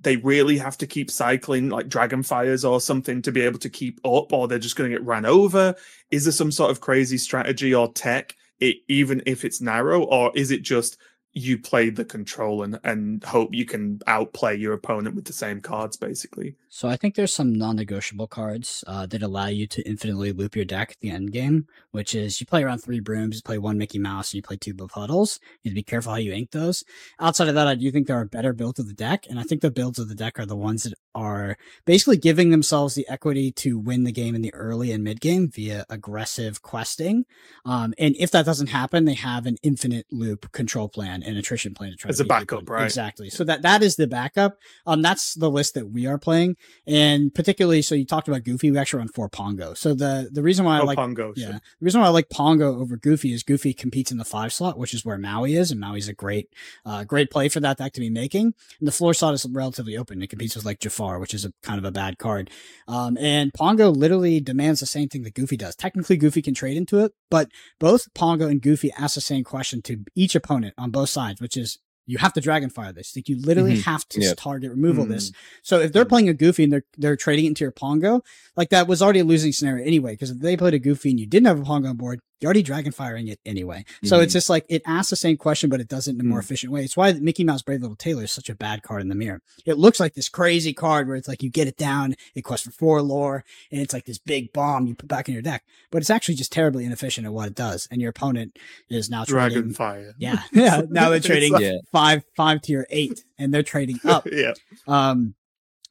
they really have to keep cycling like dragonfires or something to be able to keep up, or they're just going to get ran over? Is there some sort of crazy strategy or tech, it, even if it's narrow, or is it just you play the control and, and hope you can outplay your opponent with the same cards, basically? So I think there's some non-negotiable cards uh, that allow you to infinitely loop your deck at the end game, which is you play around three brooms, you play one Mickey Mouse, and you play two befuddles. You have to be careful how you ink those. Outside of that, I do think there are better builds of the deck, and I think the builds of the deck are the ones that are basically giving themselves the equity to win the game in the early and mid game via aggressive questing. Um, and if that doesn't happen, they have an infinite loop control plan and attrition plan to try as to a backup, right? Exactly. So that that is the backup. Um, that's the list that we are playing, and particularly, so you talked about Goofy. We actually run four Pongo. So the the reason why oh, I like Pongo, yeah, sure. the reason why I like Pongo over Goofy is Goofy competes in the five slot, which is where Maui is, and Maui's a great, uh, great play for that deck to be making. And the floor slot is relatively open. It competes with like Jafar, which is a kind of a bad card. Um, and Pongo literally demands the same thing that Goofy does. Technically, Goofy can trade into it, but both Pongo and Goofy ask the same question to each opponent on both sides, which is you have to dragon fire this. Like you literally Mhm. have to Yep. target removal Mhm. this. So if they're playing a goofy and they're they're trading into your Pongo, like that was already a losing scenario anyway. Because if they played a goofy and you didn't have a Pongo on board, you're already dragon firing it anyway. So it's just like it asks the same question, but it does it in a more Mm. efficient way. It's why Mickey Mouse Brave Little Tailor is such a bad card in the mirror. It looks like this crazy card where it's like you get it down, it costs for four lore, and it's like this big bomb you put back in your deck. But it's actually just terribly inefficient at what it does, and your opponent is now trading Dragonfire. yeah, yeah. Now they're trading like- five five tier eight, and they're trading up. yeah. Um,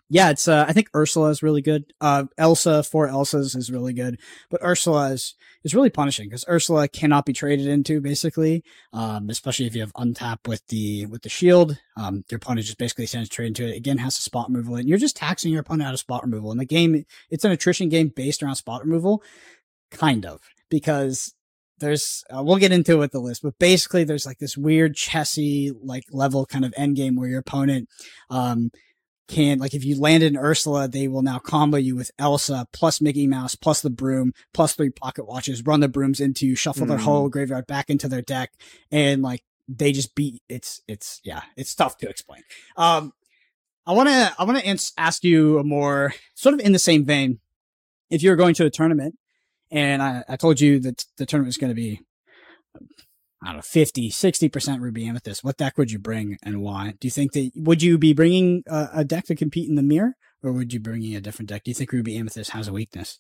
yeah, it's uh, I think Ursula is really good. Uh, Elsa for Elsa's is really good, but Ursula is is really punishing because Ursula cannot be traded into basically. Um, especially if you have untap with the with the shield. Um, your opponent just basically sends trade into it. Again, has a spot removal, and you're just taxing your opponent out of spot removal. And the game, it's an attrition game based around spot removal, kind of because there's uh, we'll get into it with the list, but basically there's like this weird chessy like level kind of end game where your opponent um can like if you landed in Ursula, they will now combo you with Elsa plus Mickey Mouse plus the broom plus three pocket watches, run the brooms into you, shuffle their Mm. whole graveyard back into their deck, and like they just beat it's it's yeah, it's tough to explain. Um I want to I want to ans- ask you a more sort of in the same vein. If you're going to a tournament and I, I told you that the tournament is going to be I don't know 50 60% ruby amethyst what deck would you bring and why do you think that would you be bringing a, a deck to compete in the mirror or would you be bringing a different deck do you think ruby amethyst has a weakness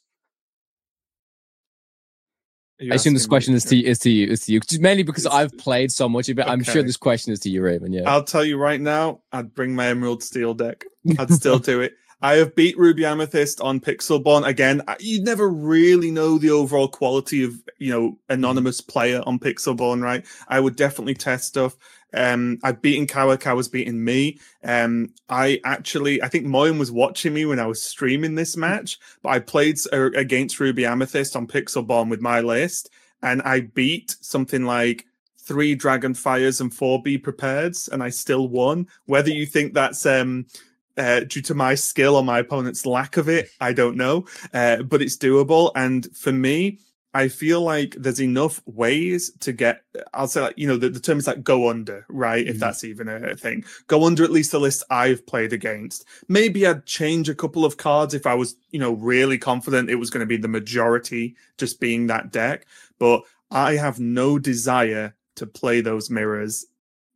I assume this question is to is to you, is to you, just mainly because It's- I've played so much of it. I'm sure this question is to you, Raven. Yeah. I'll tell you right now, I'd bring my Emerald Steel deck. I'd still do it. I have beat Ruby Amethyst on Pixelborn again. You never really know the overall quality of you know anonymous player on Pixelborn, right? I would definitely test stuff. Um, I've beaten Kawa. Kawa's beaten me. Um, I actually, I think Moyen was watching me when I was streaming this match, but I played uh, against Ruby Amethyst on Pixel Pixelborn with my list, and I beat something like three dragon fires and four be prepareds and i still won whether you think that's um uh, due to my skill or my opponent's lack of it i don't know uh, but it's doable. And for me i feel like there's enough ways to get i'll say like you know the, the term is like go under right? If Mhm. that's even a thing. Go under at least the list i've played against. Maybe i'd change a couple of cards if i was you know really confident it was going to be the majority just being that deck. But i have no desire to play those mirrors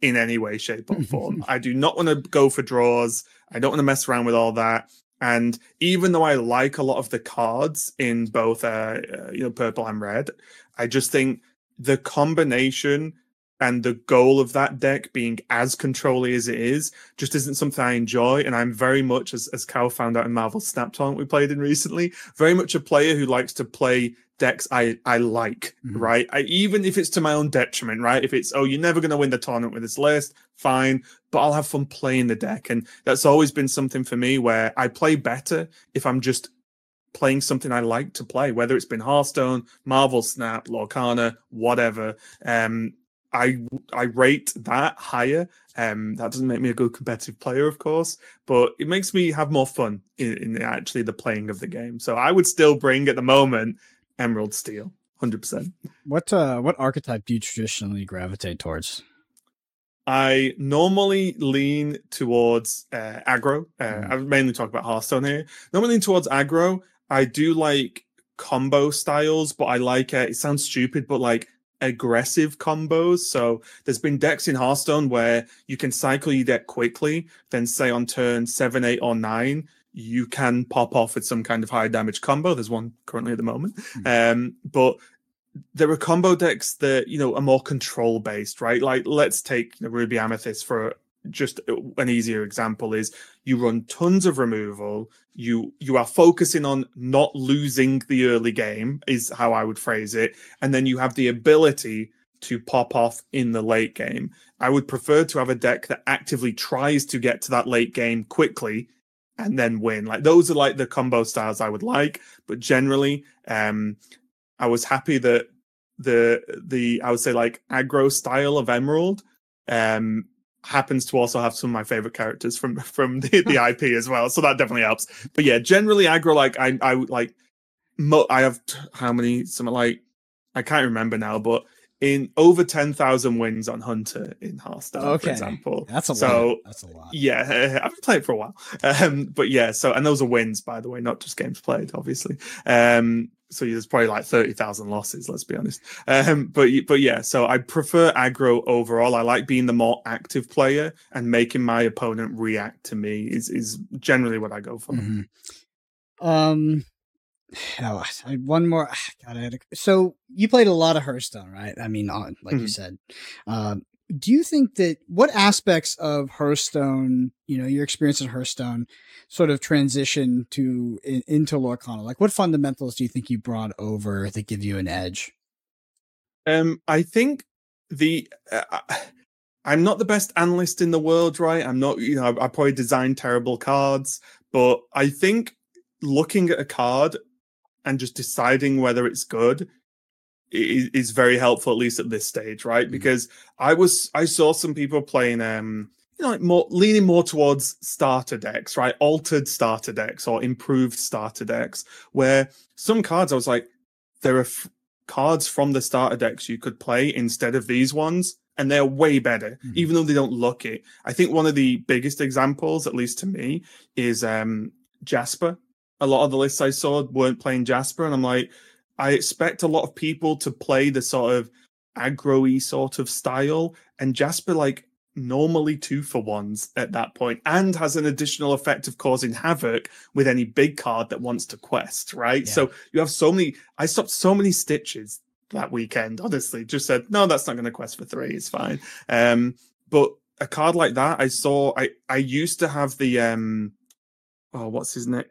in any way, shape, or form. I do not want to go for draws. I don't want to mess around with all that. And even though I like a lot of the cards in both, uh, uh, you know, purple and red, I just think the combination and the goal of that deck being as controlly as it is just isn't something I enjoy. And I'm very much, as as Cal found out in Marvel Snap Tournament we played in recently, very much a player who likes to play decks I I like, Mhm. right? I, even if it's to my own detriment, right? If it's oh you're never going to win the tournament with this list, fine, but I'll have fun playing the deck, and that's always been something for me where I play better if I'm just playing something I like to play, whether it's been Hearthstone, Marvel Snap, Lorcana, whatever. Um, I I rate that higher. Um, that doesn't make me a good competitive player, of course, but it makes me have more fun in, in actually the playing of the game. So I would still bring at the moment Emerald Steel, hundred percent. what uh what archetype do you traditionally gravitate towards I normally lean towards uh, aggro. Uh, Mm. I mainly talk about Hearthstone here. Normally lean towards aggro. I do like combo styles, but I like uh, it sounds stupid, but like aggressive combos. So there's been decks in Hearthstone where you can cycle your deck quickly, then say on turn seven, eight, or nine, you can pop off with some kind of high damage combo. There's one currently at the moment. Um, but there are combo decks that you know are more control based, right? Like let's take you know, Ruby Amethyst for just an easier example is you run tons of removal you you are focusing on not losing the early game is how i would phrase it and then you have the ability to pop off in the late game i would prefer to have a deck that actively tries to get to that late game quickly and then win like those are like the combo styles i would like but generally um i was happy that the the i would say like aggro style of emerald um happens to also have some of my favorite characters from from the, the IP as well, so that definitely helps. But yeah, generally aggro like I I like mo- I have t- how many something like I can't remember now, but in over ten thousand wins on Hunter in Hearthstone, Okay. for example. That's a so lot. That's a lot. yeah, I've been playing for a while. Um, but yeah, so and those are wins, by the way, not just games played, obviously. Um, so there's probably like thirty thousand losses. Let's be honest. Um, but but yeah, so I prefer aggro overall. I like being the more active player and making my opponent react to me is is generally what I go for. Mhm. Um, oh, I- one more. God, I had a, so you played a lot of Hearthstone, right? I mean, like you Mhm. said. Um, do you think that what aspects of Hearthstone, you know, your experience in Hearthstone, sort of transition to in, into Lorcana? Like, what fundamentals do you think you brought over that give you an edge? Um, I think the uh, I'm not the best analyst in the world, right? I'm not, you know, I, I probably design terrible cards, but I think looking at a card and just deciding whether it's good is, is very helpful, at least at this stage, right? Mhm. Because I was, I saw some people playing, um, you know, like more leaning more towards starter decks, right? Altered starter decks or improved starter decks, where some cards I was like, there are f- cards from the starter decks you could play instead of these ones, and they're way better, Mhm. even though they don't look it. I think one of the biggest examples, at least to me, is um Jasper. A lot of the lists I saw weren't playing Jasper, and I'm like, I expect a lot of people to play the sort of aggro-y sort of style, and Jasper like normally two for ones at that point and has an additional effect of causing havoc with any big card that wants to quest right? Yeah. so you have so many i stopped so many stitches that weekend honestly just said no that's not going to quest for three it's fine. Um but a card like that i saw i i used to have the um oh what's his name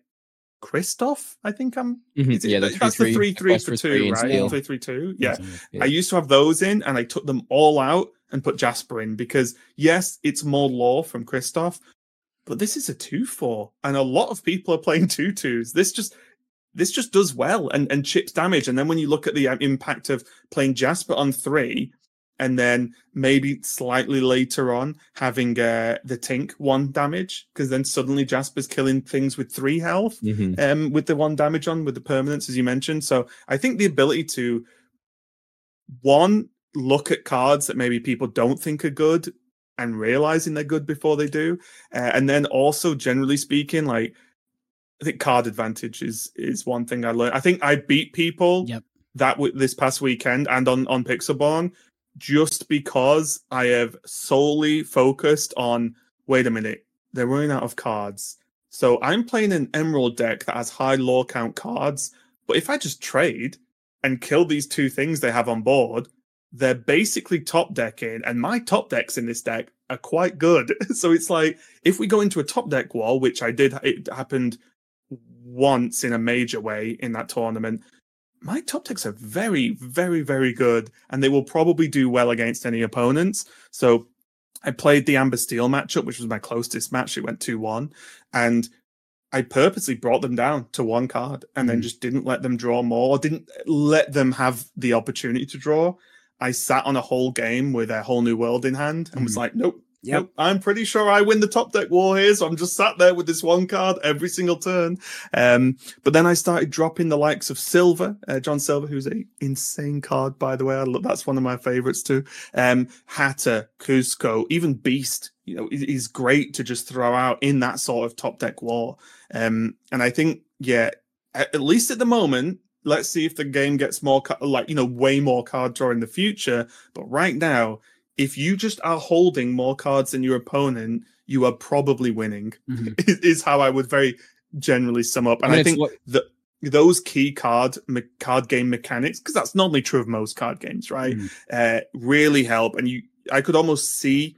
Kristoff i think i'm Mhm. is it- yeah, the that's the three three for two in right three three two yeah Yeah. I used to have those in and I took them all out and put Jasper in because yes, it's more lore from Kristoff, but this is a two four, and a lot of people are playing two twos. This just this just does well and and chips damage. And then when you look at the um, impact of playing Jasper on three, and then maybe slightly later on having uh, the Tink one damage, because then suddenly Jasper's killing things with three health Mhm. um, with the one damage on with the permanence, as you mentioned. So I think the ability to one look at cards that maybe people don't think are good and realizing they're good before they do, uh, and then also generally speaking, like I think card advantage is is one thing I learned. I think I beat people Yep. that w- this past weekend and on on Pixelborn just because I have solely focused on. Wait a minute, they're running out of cards. So I'm playing an emerald deck that has high lore count cards, but if I just trade and kill these two things they have on board, they're basically top decking, and my top decks in this deck are quite good. so it's like if we go into a top deck wall, which I did, it happened once in a major way in that tournament. My top decks are very, very, very good, and they will probably do well against any opponents. So I played the Amber Steel matchup, which was my closest match. It went 2 1. And I purposely brought them down to one card and then Mm. just didn't let them draw more, didn't let them have the opportunity to draw. I sat on a whole game with a whole new world in hand and was Mhm. like, nope. Yep. I'm pretty sure I win the top deck war here, so I'm just sat there with this one card every single turn. Um, but then I started dropping the likes of Silver, uh, John Silver, who's a insane card by the way. I love, that's one of my favorites too. Um, Hatter, Kuzco, even Beast. You know, is, is great to just throw out in that sort of top deck war. Um, and I think, yeah, at, at least at the moment, let's see if the game gets more like you know way more card draw in the future. But right now, if you just are holding more cards than your opponent, you are probably winning. Mhm. Is, how I would very generally sum up. And I, think what- that those key card me- card game mechanics, because that's normally true of most card games, right? Mhm. Uh, really help. And you, I could almost see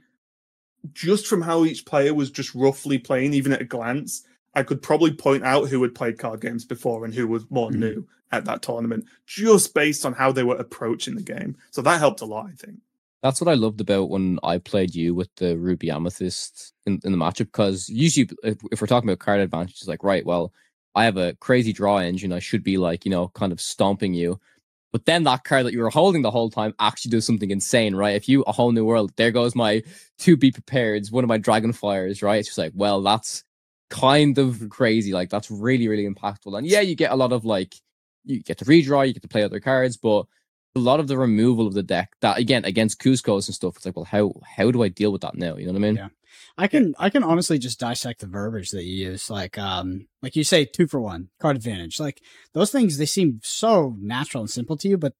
just from how each player was just roughly playing, even at a glance, I could probably point out who had played card games before and who was more mm-hmm. new at that tournament, just based on how they were approaching the game. So that helped a lot, I think. That's what I loved about when I played you with the Ruby Amethyst in, in the matchup. Because usually, if, if, we're talking about card advantage, it's like, right, well, I have a crazy draw engine. I should be like, you know, kind of stomping you. But then that card that you were holding the whole time actually does something insane, right? If you a whole new world, there goes my to be prepared, one of my dragon dragonfires, right? It's just like, well, that's kind of crazy. Like that's really, really impactful. And yeah, you get a lot of like you get to redraw, you get to play other cards, but a lot of the removal of the deck that again against Kuzco's and stuff, it's like, well, how how do I deal with that now? You know what I mean? Yeah. I can I can honestly just dissect the verbiage that you use. Like um like you say two for one, card advantage. Like those things they seem so natural and simple to you, but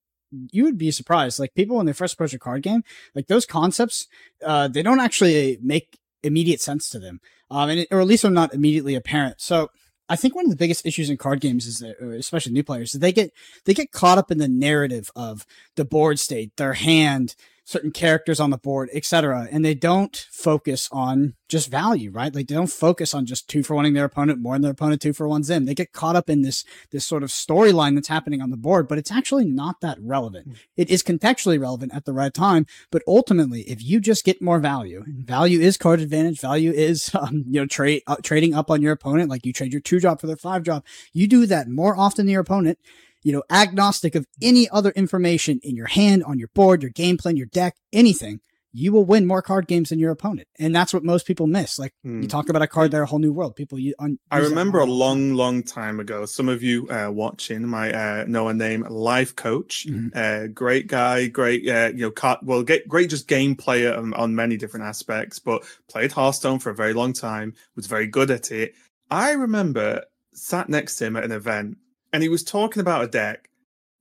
you would be surprised. Like people when they first approach a card game, like those concepts, uh, they don't actually make immediate sense to them. Um, and it, or at least they're not immediately apparent. So I think one of the biggest issues in card games is that, especially new players, they get they get caught up in the narrative of the board state, their hand, certain characters on the board, etc. And they don't focus on just value, right? Like they don't focus on just two for wanting their opponent more than their opponent two for one's in. They get caught up in this this sort of storyline that's happening on the board, but it's actually not that relevant. Hmm. It is contextually relevant at the right time, but ultimately, if you just get more value, value is card advantage, value is um, you know trade uh, trading up on your opponent, like you trade your two drop for their five drop. You do that more often than your opponent you know, agnostic of any other information in your hand, on your board, your game plan, your deck, anything, you will win more card games than your opponent. And that's what most people miss. Like mm. you talk about a card there, a whole new world. People, you, un- I remember a long, long time ago, some of you uh, watching my uh, know a name Lifecoach, mm-hmm. uh, great guy, great, uh, you know, cut, well, get, great just game player on, on many different aspects, but played Hearthstone for a very long time, was very good at it. I remember sat next to him at an event and he was talking about a deck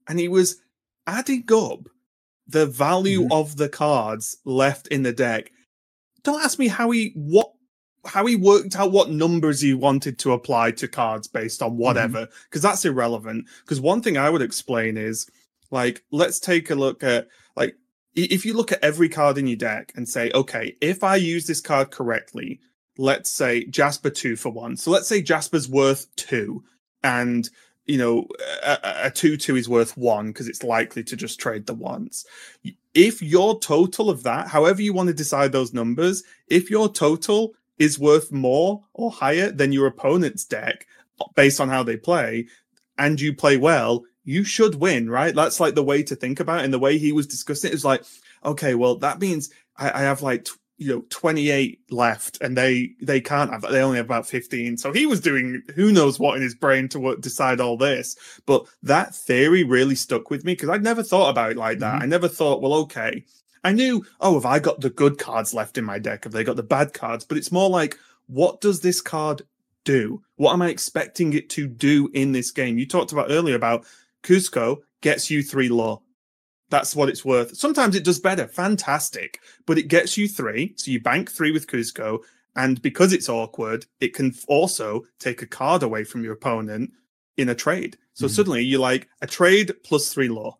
and he was adding up the value mm-hmm. of the cards left in the deck. Don't ask me how he what how he worked out what numbers he wanted to apply to cards based on whatever because mm-hmm. that's irrelevant because one thing I would explain is like let's take a look at like if you look at every card in your deck and say okay if I use this card correctly let's say Jasper 2 for 1 so let's say Jasper's worth 2 and you know, a, a two two is worth one because it's likely to just trade the once. If your total of that, however you want to decide those numbers, if your total is worth more or higher than your opponent's deck based on how they play, and you play well, you should win, right? That's like the way to think about it. And the way he was discussing it is like, okay, well, that means I, I have like you know 28 left and they they can't have they only have about 15 so he was doing who knows what in his brain to what, decide all this. But that theory really stuck with me because i'd never thought about it like that. Mm-hmm. i never thought well okay. I knew oh have i got the good cards left in my deck? Have they got the bad cards? But it's more like what does this card do? What am i expecting it to do in this game? You talked about earlier about Kuzco gets you three lore that's what it's worth. Sometimes it does better, fantastic, but it gets you three. So you bank three with Kuzco, and because it's awkward, it can also take a card away from your opponent in a trade. So mm-hmm. suddenly you're like a trade plus three lore.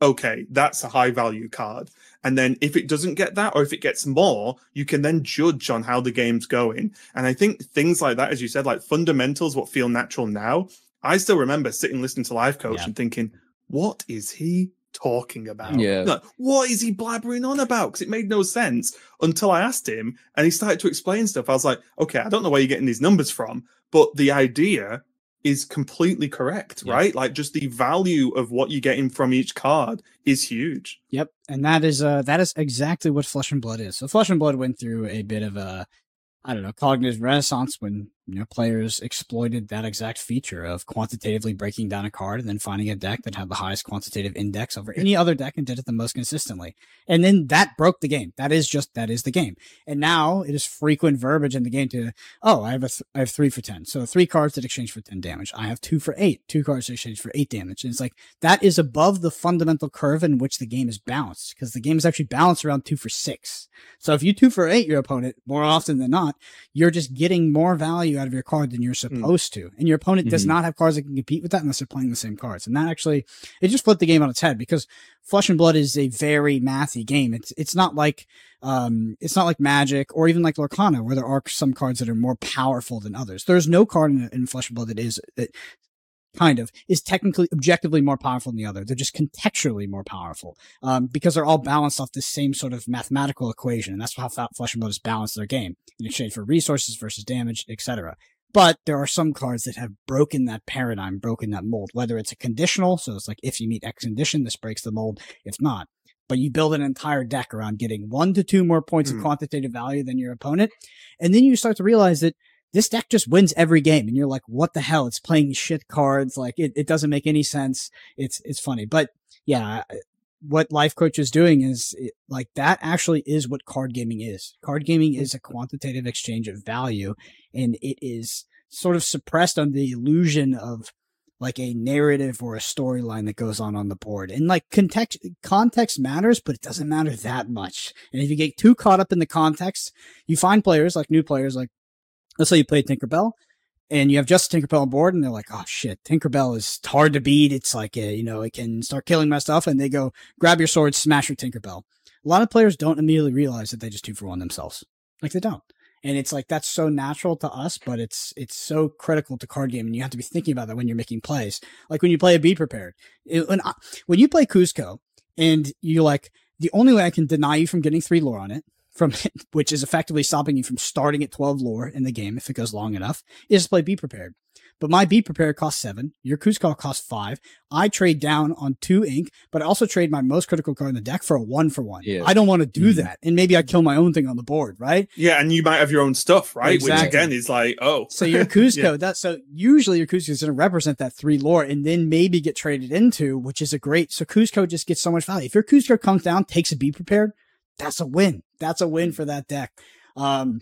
Okay, that's a high value card. And then if it doesn't get that, or if it gets more, you can then judge on how the game's going. And I think things like that, as you said, like fundamentals, what feel natural now. I still remember sitting listening to Lifecoach yeah. and thinking, what is he talking about? Yeah. Like, what is he blabbering on about? Because it made no sense until I asked him and he started to explain stuff. I was like, okay, I don't know where you're getting these numbers from, but the idea is completely correct, yeah. right? Like just the value of what you're getting from each card is huge. Yep. And that is uh that is exactly what Flesh and Blood is. So Flesh and Blood went through a bit of a I don't know, cognitive renaissance when you know players exploited that exact feature of quantitatively breaking down a card and then finding a deck that had the highest quantitative index over any other deck and did it the most consistently. And then that broke the game. That is just that is the game. And now it is frequent verbiage in the game to oh I have a th- I have three for ten, so three cards that exchange for ten damage. I have two for eight, two cards that exchange for eight damage. And it's like that is above the fundamental curve in which the game is balanced because the game is actually balanced around two for six. So if you two for eight your opponent more often than not, you're just getting more value value out of your card than you're supposed mm. to. And your opponent mm-hmm. does not have cards that can compete with that unless they're playing the same cards. And that actually, it just flipped the game on its head because Flesh and Blood is a very mathy game. It's, it's not like, um, it's not like Magic or even like Lorcana where there are some cards that are more powerful than others. There's no card in, in Flesh and Blood that is, that kind of is technically objectively more powerful than the other. They're just contextually more powerful um, because they're all balanced off the same sort of mathematical equation, and that's how Flesh and Blood has balanced their game in exchange for resources versus damage, etc. But there are some cards that have broken that paradigm, broken that mold. Whether it's a conditional, so it's like if you meet X condition, this breaks the mold. If not, but you build an entire deck around getting one to two more points mm. of hmm. quantitative value than your opponent, and then you start to realize that this deck just wins every game and you're like what the hell it's playing shit cards like it, it doesn't make any sense it's it's funny but yeah what Lifecoach is doing is it, like that actually is what card gaming is card gaming is a quantitative exchange of value and it is sort of suppressed on the illusion of like a narrative or a storyline that goes on on the board. And like context, context matters, but it doesn't matter that much. And if you get too caught up in the context, you find players like new players like let's say you play Tinkerbell and you have just Tinkerbell on board and they're like, oh shit, Tinkerbell is hard to beat. It's like, a, you know, it can start killing my stuff. And they go, grab your sword, smash your Tinkerbell. A lot of players don't immediately realize that they just two for one themselves. Like they don't. And it's like, that's so natural to us, but it's, it's so critical to card game. And you have to be thinking about that when you're making plays. Like when you play a Be Prepared. It, when, I, when you play Kuzco and you're like, the only way I can deny you from getting three lore on it from which is effectively stopping you from starting at 12 lore in the game if it goes long enough, is to play Be Prepared. But my Be Prepared costs seven. Your Kuzco costs five. I trade down on two ink, but I also trade my most critical card in the deck for a one for one. Yeah. I don't want to do mm-hmm. that. And maybe I kill my own thing on the board, right? Yeah, and you might have your own stuff, right? Exactly. Which again is like, oh. So your Kuzco, yeah. that so usually your Kuzco is going to represent that three lore and then maybe get traded into, which is a great so Kuzco just gets so much value. If your Kuzco comes down, takes a Be Prepared, that's a win. That's a win for that deck. Um,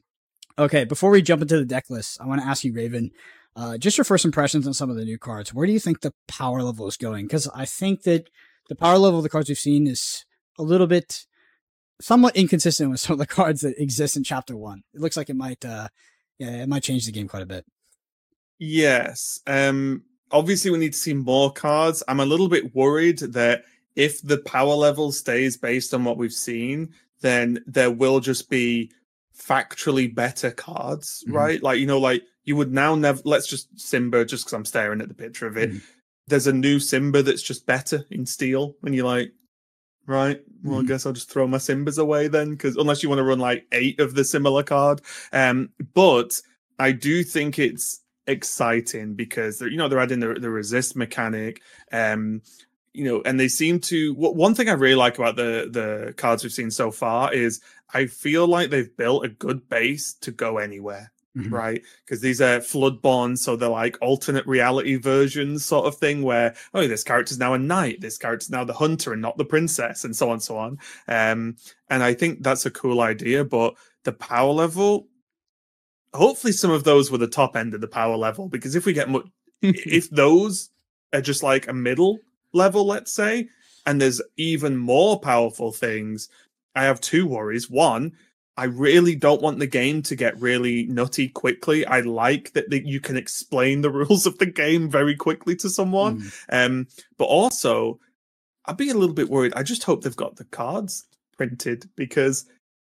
okay, before we jump into the deck list, I want to ask you, Raven, uh, just your first impressions on some of the new cards. Where do you think the power level is going? Because I think that the power level of the cards we've seen is a little bit somewhat inconsistent with some of the cards that exist in chapter one. It looks like it might, uh, yeah, it might change the game quite a bit. Yes. Um, obviously we need to see more cards. I'm a little bit worried that if the power level stays based on what we've seen, then there will just be factually better cards, mm-hmm. right? Like, you know, like you would now never, let's just Simba, just because I'm staring at the picture of it. Mm-hmm. There's a new Simba that's just better in steel. And you're like, right, well, mm-hmm. I guess I'll just throw my Simbas away then, because unless you want to run like eight of the similar card. Um, but I do think it's exciting because they're, you know they're adding the, the resist mechanic um you know, and they seem to. One thing I really like about the the cards we've seen so far is I feel like they've built a good base to go anywhere. Mm-hmm. right? Because these are floodborn, so they're like alternate reality versions, sort of thing. Where oh, this character's now a knight, this character's now the hunter, and not the princess, and so on, and so on. Um, and I think that's a cool idea. But the power level, hopefully, some of those were the top end of the power level. Because if we get much, if those are just like a middle level, let's say, and there's even more powerful things, I have two worries. One, I really don't want the game to get really nutty quickly. I like that, that you can explain the rules of the game very quickly to someone. Mm. Um, but also, I'd be a little bit worried. I just hope they've got the cards printed because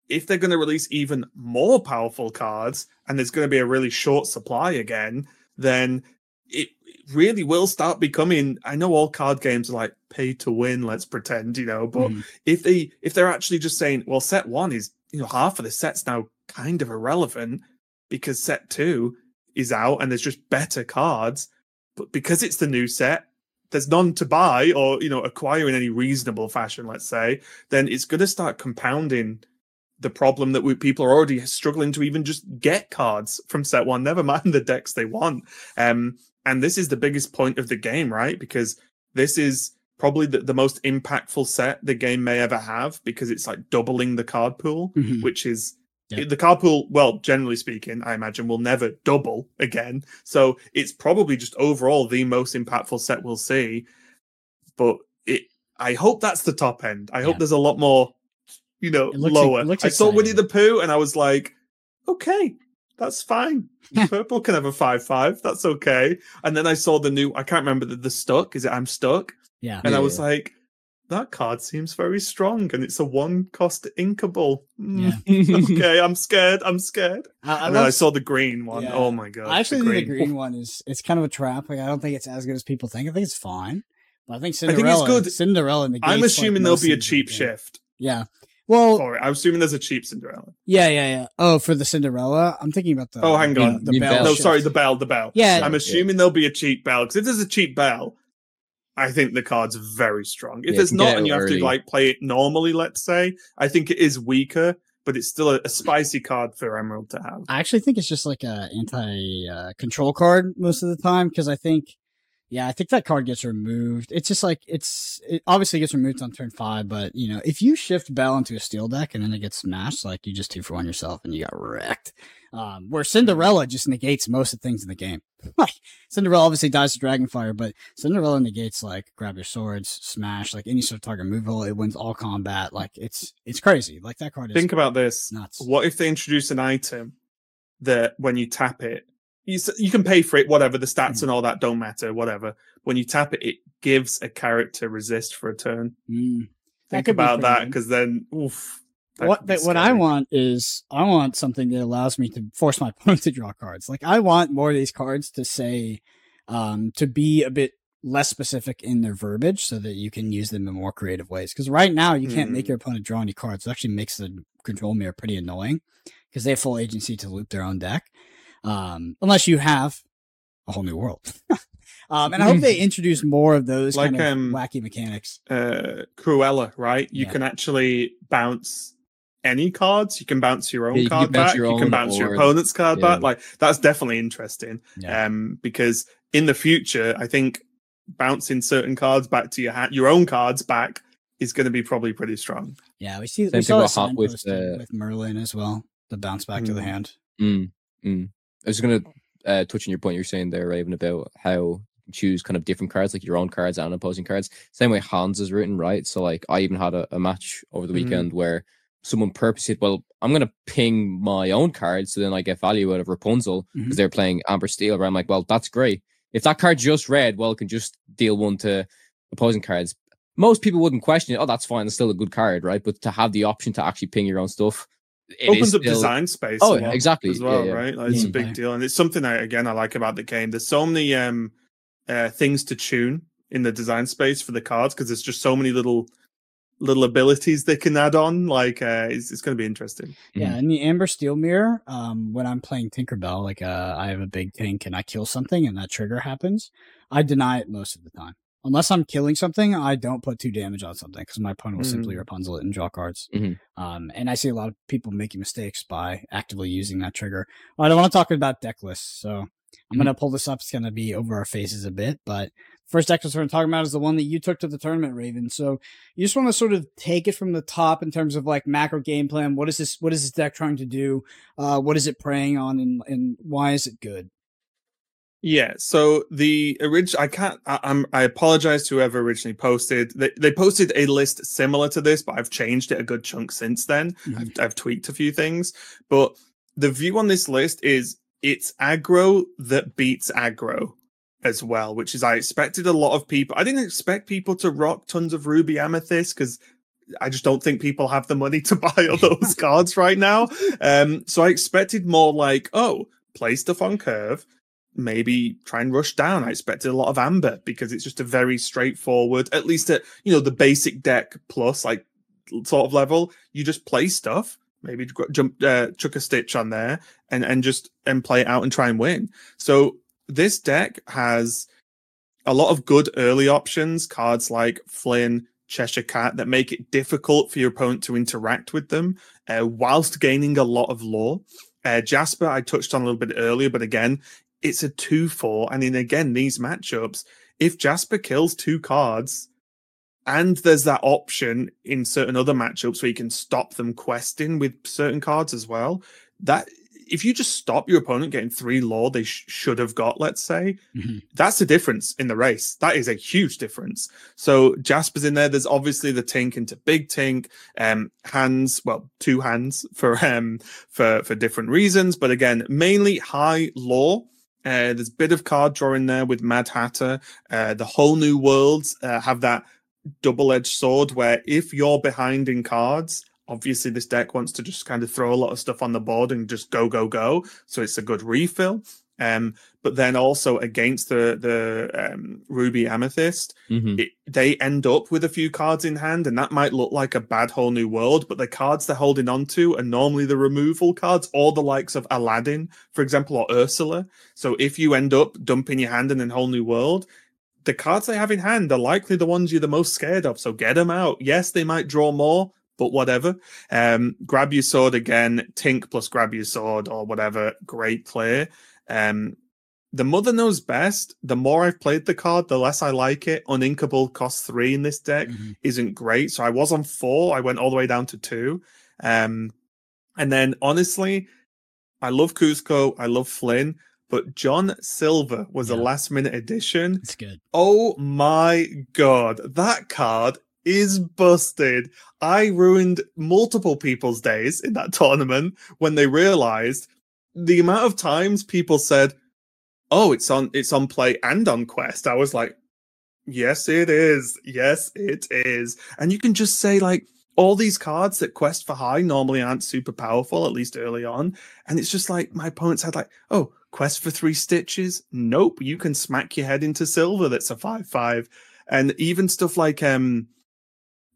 if they're going to release even more powerful cards and there's going to be a really short supply again, then it really will start becoming i know all card games are like pay to win let's pretend you know but mm. if they if they're actually just saying well set one is you know half of the sets now kind of irrelevant because set two is out and there's just better cards but because it's the new set there's none to buy or you know acquire in any reasonable fashion let's say then it's going to start compounding the problem that we, people are already struggling to even just get cards from set one never mind the decks they want um and this is the biggest point of the game, right? Because this is probably the, the most impactful set the game may ever have because it's like doubling the card pool, mm-hmm. which is yeah. the card pool, well, generally speaking, I imagine will never double again. So it's probably just overall the most impactful set we'll see. But it I hope that's the top end. I yeah. hope there's a lot more, you know, lower. I saw Winnie the Pooh and I was like, okay, That's fine. Purple can have a five five. That's okay. And then I saw the new. I can't remember the, the stuck. Is it I'm stuck? Yeah. And I Yeah, was like, that card seems very strong, and it's a one cost inkable. Mm, okay, I'm scared. I'm scared. I, I And then I saw the green one. Yeah. Oh my god! I actually think the green one is it's kind of a trap. Like I don't think it's as good as people think. I think it's fine. But I think I think it's good. Cinderella negates, I'm like, assuming there'll be a cheap game. shift Yeah. Well, for it. I'm assuming there's a cheap Cinderella. yeah, yeah, yeah. Oh, for the Cinderella, I'm thinking about the. Oh, hang the- on. The, You bell. bell no, sorry, the bell, the bell. Yeah. I'm assuming there'll be a cheap bell because if there's a cheap bell, I think the card's very strong. If Yeah, there's you can get not, and it you have early. to like play it normally, let's say, I think it is weaker, but it's still a, a spicy card for Emerald to have. I actually think it's just like a anti uh, control card most of the time because I think, yeah, I think that card gets removed. It's just like it's it obviously gets removed on turn five, but you know if you shift Bell into a steel deck and then it gets smashed, like you just two for one yourself and you got wrecked. Um, where Cinderella just negates most of the things in the game. like Cinderella obviously dies to Dragonfire, but Cinderella negates like grab your swords, smash, like any sort of target removal. It wins all combat. Like it's it's crazy. Like that card is Think about this. nuts. What if they introduce an item that when you tap it, you, you can pay for it, whatever, the stats Mm. and all that don't matter, whatever. When you tap it, it gives a character resist for a turn. Mm. Think be about pretty that because then, oof. that what that, what I want is I want something that allows me to force my opponent to draw cards. Like I want more of these cards to say um to be a bit less specific in their verbiage so that you can use them in more creative ways. Because right now you can't make Hmm. your opponent draw any cards. It actually makes the control mirror pretty annoying because they have full agency to loop their own deck. Um unless you have a whole new world. um and I hope they introduce more of those Like, kind of um, wacky mechanics. uh, Cruella, right? You Yeah. can actually bounce any cards. You can bounce your own Yeah, you card back. you can bounce your opponent's card yeah. back. Like that's definitely interesting. Yeah. Um, because in the future, I think bouncing certain cards back to your hand, your own cards back, is going to be probably pretty strong. Yeah, we see Same we saw a with Hot with, uh, with Merlin as well. The bounce back to the Mm. hand. Mm, mm. I was going to uh, touch on your point you're saying there, Raven, about how choose kind of different cards, like your own cards and opposing cards. Same way Hans is written, right? So, like, I even had a, a match over the Mhm. weekend where someone purposely said, Well, I'm going to ping my own card so then I get value out of Rapunzel because Mhm. they're playing Amber Steel. Where I'm like, Well, that's great. If that card just red, well, it can just deal one to opposing cards. Most people wouldn't question it. Oh, that's fine. It's still a good card, right? But to have the option to actually ping your own stuff, it is Opens up still- design space. Oh, yeah, exactly. as well, yeah. right? Like, it's a big deal, and it's something I again I like about the game. There's so many um uh things to tune in the design space for the cards because there's just so many little little abilities they can add on. Like uh, it's, it's going to be interesting. Yeah, in the Amber Steel Mirror, um, when I'm playing Tinkerbell, like uh, I have a big tank and I kill something and that trigger happens, I deny it most of the time. Unless I'm killing something, I don't put two damage on something because my opponent will simply Mm. Rapunzel it and draw cards. Mhm. Um, and I see a lot of people making mistakes by actively using that trigger. I don't want to talk about deck lists, so I'm going to pull this up. It's going to be over our faces a bit, but first deck list we're going to talk about is the one that you took to the tournament, Raven. So you just want to sort of take it from the top in terms of like macro game plan. What is this? What is this deck trying to do? Uh, what is it preying on, and and why is it good? Yeah. So the original, I can't. I, I'm. I apologize to whoever originally posted. They they posted a list similar to this, but I've changed it a good chunk since then. Mhm. I've I've tweaked a few things, but the view on this list is it's aggro that beats aggro as well, which is I expected a lot of people. I didn't expect people to rock tons of Ruby Amethyst because I just don't think people have the money to buy all those cards right now. Um, so I expected more like, oh, play stuff on curve, maybe try and rush down. I expected a lot of Amber because it's just a very straightforward, at least at you know the basic deck plus like sort of level. You just play stuff, maybe jump, uh, chuck a stitch on there, and and just and play it out and try and win. So this deck has a lot of good early options, cards like Flynn, Cheshire Cat, that make it difficult for your opponent to interact with them, uh, whilst gaining a lot of lore. Uh, Jasper, I touched on a little bit earlier, but again, it's a 2 4. And in again, these matchups, if Jasper kills two cards, and there's that option in certain other matchups where you can stop them questing with certain cards as well, that if you just stop your opponent getting three lore they sh- should have got, let's say, Mhm. that's the difference in the race. That is a huge difference. So Jasper's in there. There's obviously the tink into big tink, um, hands, well, two hands for um for for different reasons, but again, mainly high lore. Uh, there's a bit of card draw in there with Mad Hatter. Uh, the whole new worlds uh, have that double-edged sword where if you're behind in cards, obviously this deck wants to just kind of throw a lot of stuff on the board and just go go go. So it's a good refill. Um, but then also against the the um, Ruby Amethyst, Mhm. it, they end up with a few cards in hand, and that might look like a bad whole new world. But the cards they're holding on to are normally the removal cards, or the likes of Aladdin, for example, or Ursula. So if you end up dumping your hand in a whole new world, the cards they have in hand are likely the ones you're the most scared of. So get them out. Yes, they might draw more, but whatever. Um, grab your sword again, Tink plus grab your sword or whatever. Great play. Um, the mother knows best. The more I've played the card, the less I like it. Uninkable cost three in this deck Mhm. isn't great. So I was on four. I went all the way down to two. Um, and then honestly, I love Kuzco. I love Flynn. But John Silver was a last minute addition. It's good. Oh my god, that card is busted. I ruined multiple people's days in that tournament when they realized the amount of times people said, "Oh, it's on it's on play and on quest." I was like, "Yes, it is. Yes, it is." And you can just say like all these cards that quest for high normally aren't super powerful at least early on, and it's just like my opponents had like, "Oh, quest for 3 stitches?" Nope, you can smack your head into silver that's a 5/5. And even stuff like um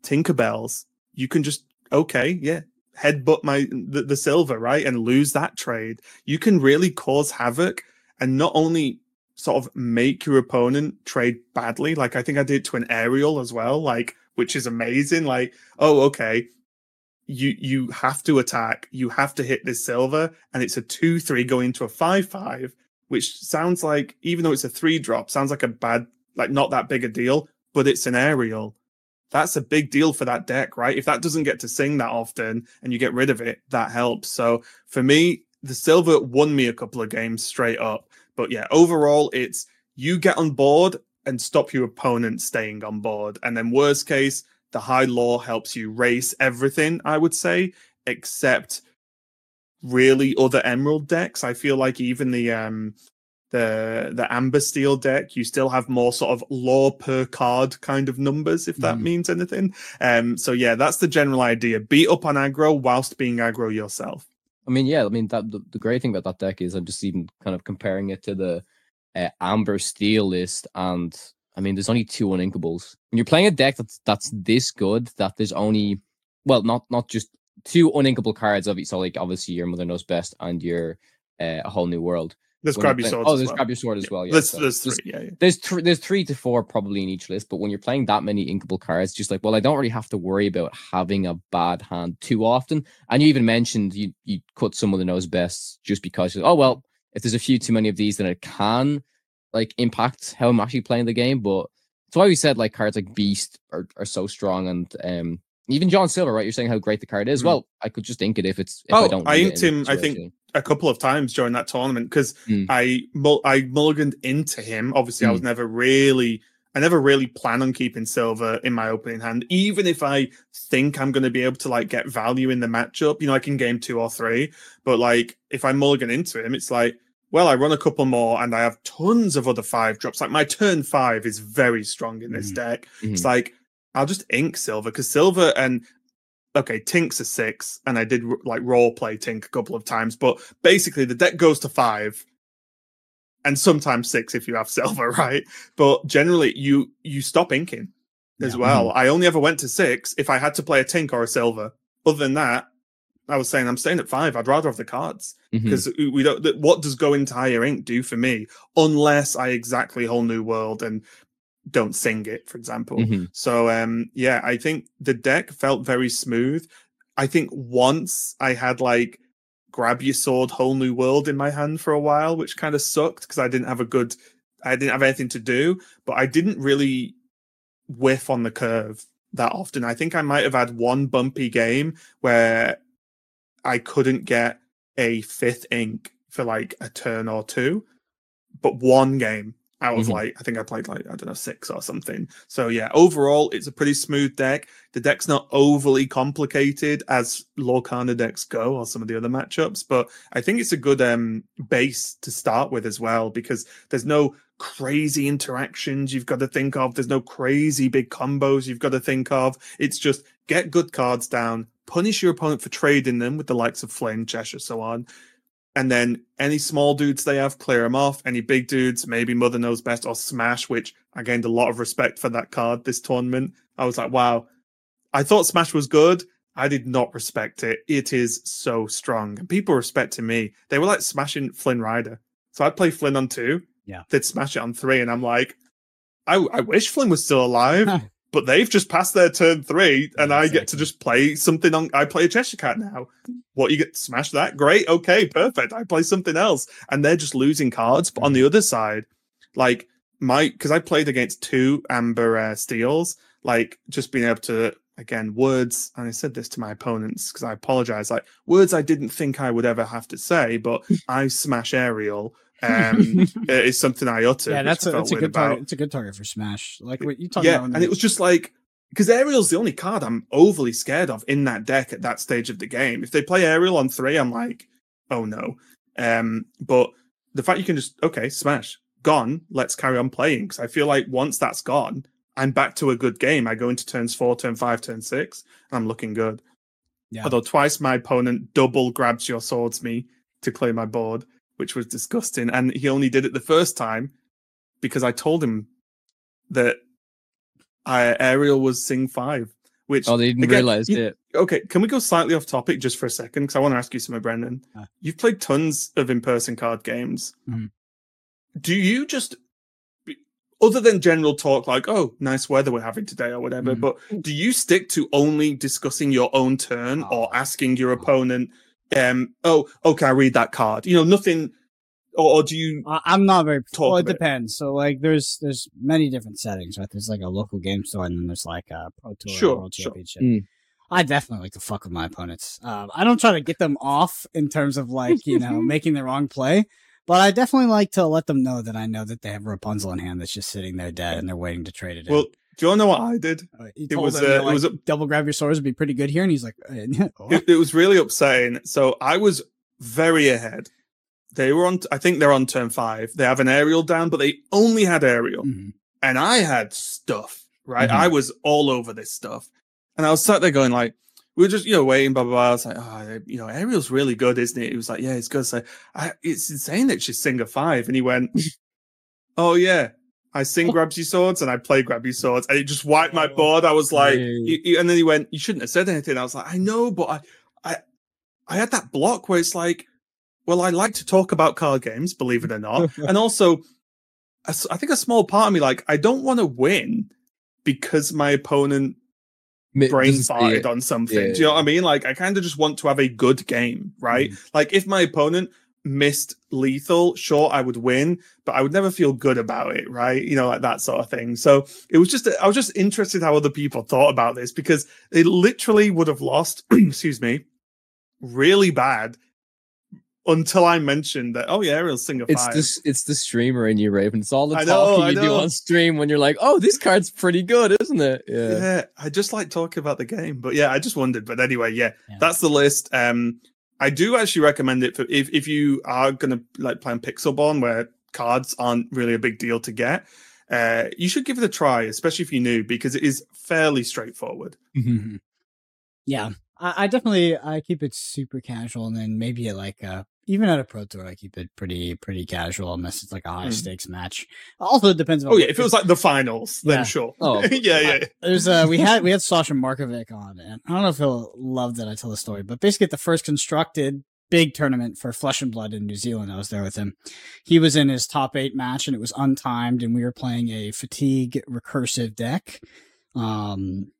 Tinkerbells, you can just okay, yeah, headbutt my the, the silver, right? And lose that trade. You can really cause havoc and not only sort of make your opponent trade badly, like I think I did to an Ariel as well, like which is amazing. Like, oh, okay. You you have to attack, you have to hit this silver, and it's a two three going to a five five, which sounds like even though it's a three drop, sounds like a bad, like not that big a deal, but it's an Ariel that's a big deal for that deck, right? If that doesn't get to sing that often and you get rid of it, that helps. So for me, the silver won me a couple of games straight up. But yeah, overall, it's you get on board and stop your opponent staying on board. And then worst case, the high lore helps you race everything, I would say, except really other emerald decks. I feel like even the um the the amber steel deck you still have more sort of lore per card kind of numbers if that Mm. means anything um so yeah that's the general idea beat up on aggro whilst being aggro yourself I mean, yeah, I mean that the, the great thing about that deck is I'm just even kind of comparing it to the uh, Amber Steel list, and I mean, there's only two uninkables. When you're playing a deck that's that's this good, that there's only well, not not just two uninkable cards of it. So like obviously your Mother Knows Best and your uh, A Whole New World. Let's grab your swords Oh, well. grab your sword as well. Yeah, there's, so there's there's- three yeah, yeah. there's thr there's three to four probably in each list, but when you're playing that many inkable cards, just like well, I don't really have to worry about having a bad hand too often. And you even mentioned you you cut some of the Knows Bests just because oh well, if there's a few too many of these, then it can like impact how I'm actually playing the game. But that's why we said like cards like Beast are, are so strong and um even John Silver, right? You're saying how great the card is. Mhm. Well, I could just ink it if it's if I Oh, don't. I need it inked in him, I think. A couple of times during that tournament because Mm. I I mulliganed into him. Obviously, I was never really I never really plan on keeping silver in my opening hand, even if I think I'm going to be able to like get value in the matchup. You know, I can game two or three, but like if I mulligan into him, it's like. Well, I run a couple more and I have tons of other five drops. Like my turn five is very strong in this Mhm. deck. Mhm. It's like I'll just ink silver because silver and okay, Tink's a six, and I did like role play Tink a couple of times, but basically the deck goes to five, and sometimes six if you have silver, right? But generally, you you stop inking as Yeah. well. Mm-hmm. I only ever went to six if I had to play a Tink or a silver. Other than that, I was saying I'm staying at five. I'd rather have the cards mm-hmm. because we don't. What does going to higher ink do for me? Unless I exactly whole new world and don't sing it, for example. Mhm. So um yeah, I think the deck felt very smooth. I think once I had like grab your sword whole new world in my hand for a while, which kind of sucked because I didn't have a good I didn't have anything to do, but I didn't really whiff on the curve that often. I think I might have had one bumpy game where I couldn't get a fifth ink for like a turn or two, but one game out of Mhm. like I think I played like I don't know six or something. So yeah, overall it's a pretty smooth deck. The deck's not overly complicated as Lorcana decks go or some of the other matchups, but I think it's a good um base to start with as well because there's no crazy interactions you've got to think of. There's no crazy big combos you've got to think of. It's just get good cards down, punish your opponent for trading them with the likes of Flame, Cheshire, so on. And then any small dudes they have, clear them off. Any big dudes, maybe Mother Knows Best or Smash, which I gained a lot of respect for that card this tournament. I was like, wow. I thought Smash was good. I did not respect it. It is so strong. And people respecting me. They were like smashing Flynn Rider. So I'd play Flynn on two. Yeah. They'd smash it on three. And I'm like, I, I wish Flynn was still alive, but they've just passed their turn three, and Yeah, I get to just play something on. I play a Cheshire Cat now. What you get smash that? Great. Okay, perfect. I play something else. And they're just losing cards. But on the other side, like my, because I played against two Amber uh, Steels, like just being able to, again, words, and I said this to my opponents because I apologize, like words I didn't think I would ever have to say, but I smash Ariel. Um, is something I uttered. yeah, that's a that's a good about target. It's a good target for Smash. Like what you talking yeah, about? when and it was just like because Ariel's the only card I'm overly scared of in that deck at that stage of the game. If they play Ariel on three, I'm like, oh no. Um, but the fact you can just okay, smash, gone. Let's carry on playing because I feel like once that's gone, I'm back to a good game. I go into turns four, turn five, turn six, and I'm looking good. Yeah. Although twice my opponent double grabs your swords me to clear my board, which was disgusting, and he only did it the first time because I told him that I, Ariel was Sing five. Which Oh, they didn't again, realize you- it. Okay, can we go slightly off topic just for a second? Because I want to ask you something, Brendan. Uh. You've played tons of in-person card games. Mhm. Do you just, other than general talk like, "Oh, nice weather we're having today" or whatever, Mhm. but do you stick to only discussing your own turn Oh. or asking your opponent, um, "Oh, oh, can I read that card?" You know, nothing. Or, or do you? I- I'm not very. Talk well, it bit. depends. So like, there's there's many different settings, right? There's like a local game store, and then there's like a pro tour, Sure, world sure. championship. Mm. I definitely like to fuck with my opponents. Um, I don't try to get them off in terms of like you know making the wrong play, but I definitely like to let them know that I know that they have Rapunzel in hand that's just sitting there dead, and they're waiting to trade it. in. Do you want to know what I did? It was, him, uh, know, it was a- double grab your swords would be pretty good here, and he's like, oh. it, it was really upsetting. So I was very ahead. They were on. I think they're on turn five. They have an Ariel down, but they only had Ariel, Mhm. and I had stuff. Right, Mhm. I was all over this stuff, and I was sat there going like, we were just you know waiting, blah blah blah. I was like, oh, you know, Ariel's really good, isn't it? He was like, yeah, it's good. So I, it's insane that she's sing a five, and he went, oh yeah. I sing grabby swords and I play grabby swords and it just wiped my Oh, board. I was like, great. he- he- and then he went, you shouldn't have said anything. I was like, I know, but I, I, I had that block where it's like, well, I like to talk about card games, believe it or not. and also, I think a small part of me, like, I don't want to win because my opponent brain farted on something. Do you know what I mean? Like, I kind of just want to have a good game, right? Like, if my opponent missed lethal, sure, I would win, but I would never feel good about it, right? You know, like that sort of thing. So it was just, I was just interested how other people thought about this because they literally would have lost, excuse me, really bad until I mentioned that, oh, yeah, Ariel's sing a It's five. this. It's the streamer in you, Raven. It's all the I know, talking I you do on stream when you're like, "Oh, this card's pretty good, isn't it?" Yeah. yeah i just like talking about the game but yeah i just wondered but anyway yeah, Yeah. that's the list um i do actually recommend it for if, if you are gonna like play playing pixelborn where cards aren't really a big deal to get uh you should give it a try especially if you're new because it is fairly straightforward Mhm. yeah, I, I definitely I keep it super casual, and then maybe like uh even at a pro tour, I keep it pretty pretty casual unless it's like a high Mhm. stakes match. Also, it depends. on oh yeah if it was like the finals then Yeah. sure Oh, yeah yeah There's uh we had we had Sasha Markovic on, and I don't know if he'll love that I tell the story, but basically at the first constructed big tournament for Flesh and Blood in New Zealand, I was there with him. He was in his top eight match, and it was untimed, and we were playing a fatigue recursive deck. Um,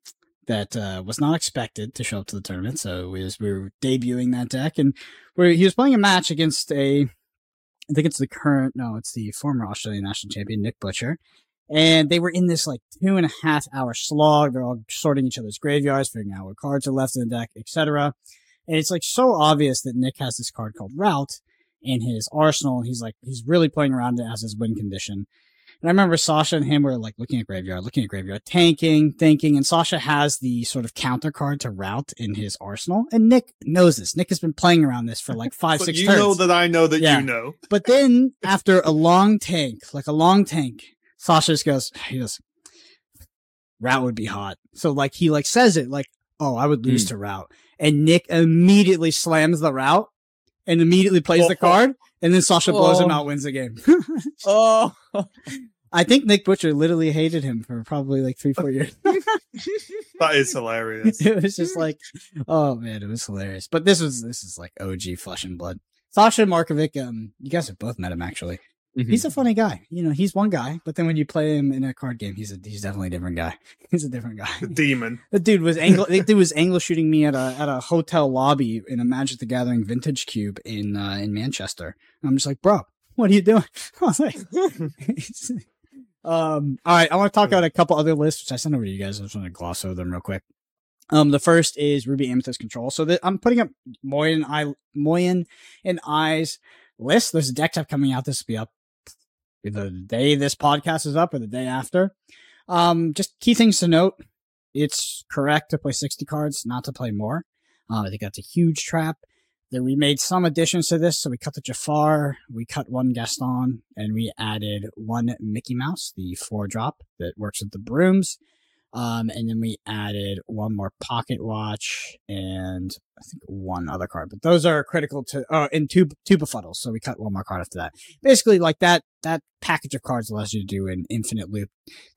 that uh, was not expected to show up to the tournament, so we, was, we were debuting that deck, and he was playing a match against a, I think it's the current, no, it's the former Australian national champion Nick Butcher, and they were in this like two and a half hour slog. They're all sorting each other's graveyards, figuring out what cards are left in the deck, etc. And it's like so obvious that Nick has this card called Route in his arsenal. He's like, he's really playing around it as his win condition. And I remember Sasha and him were like looking at graveyard, looking at graveyard, tanking, thinking, and Sasha has the sort of counter card to route in his arsenal. And Nick knows this. Nick has been playing around this for like five, But six you turns. know that I know that Yeah. you know. But then after a long tank, like a long tank, Sasha just goes, he goes, route would be hot. So like he like says it like, oh, I would lose hmm. to route. And Nick immediately slams the route and immediately plays oh. the card. And then Sasha blows him Oh. out, wins the game. Oh, I think Nick Butcher literally hated him for probably like three, four years. That is hilarious. it was just like, oh man, it was hilarious. But this was this is like OG flesh and blood. Sasha Markovic, um, you guys have both met him actually. Mhm. He's a funny guy. You know, he's one guy, but then when you play him in a card game, he's a he's definitely a different guy. He's a different guy. The demon. The dude was angle. the dude was angle shooting me at a at a hotel lobby in a Magic the Gathering vintage cube in uh, in Manchester. And I'm just like, bro, what are you doing? I was like, um, all right. I want to talk about a couple other lists, which I sent over to you guys. I just want to gloss over them real quick. Um, the first is Ruby Amethyst Control. So that I'm putting up Moyen I Moyen and I's list. There's a deck type coming out. This will be up either the day this podcast is up or the day after. Um, just key things to note. It's correct to play 60 cards, not to play more. Uh, I think that's a huge trap. We made some additions to this. So we cut the Jafar, we cut one Gaston, and we added one Mickey Mouse, the four drop that works with the brooms. Um, and then we added one more pocket watch and I think one other card, but those are critical to, oh, and two, two befuddles. So we cut one more card after that. Basically, like that, that package of cards allows you to do an infinite loop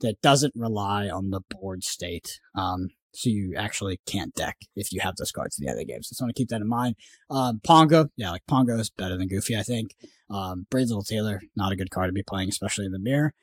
that doesn't rely on the board state. Um, so you actually can't deck if you have those cards in the other games. So just want to keep that in mind. Um, Pongo, yeah, like Pongo is better than Goofy, I think. Um, Brave Little Tailor, not a good card to be playing, especially in the mirror.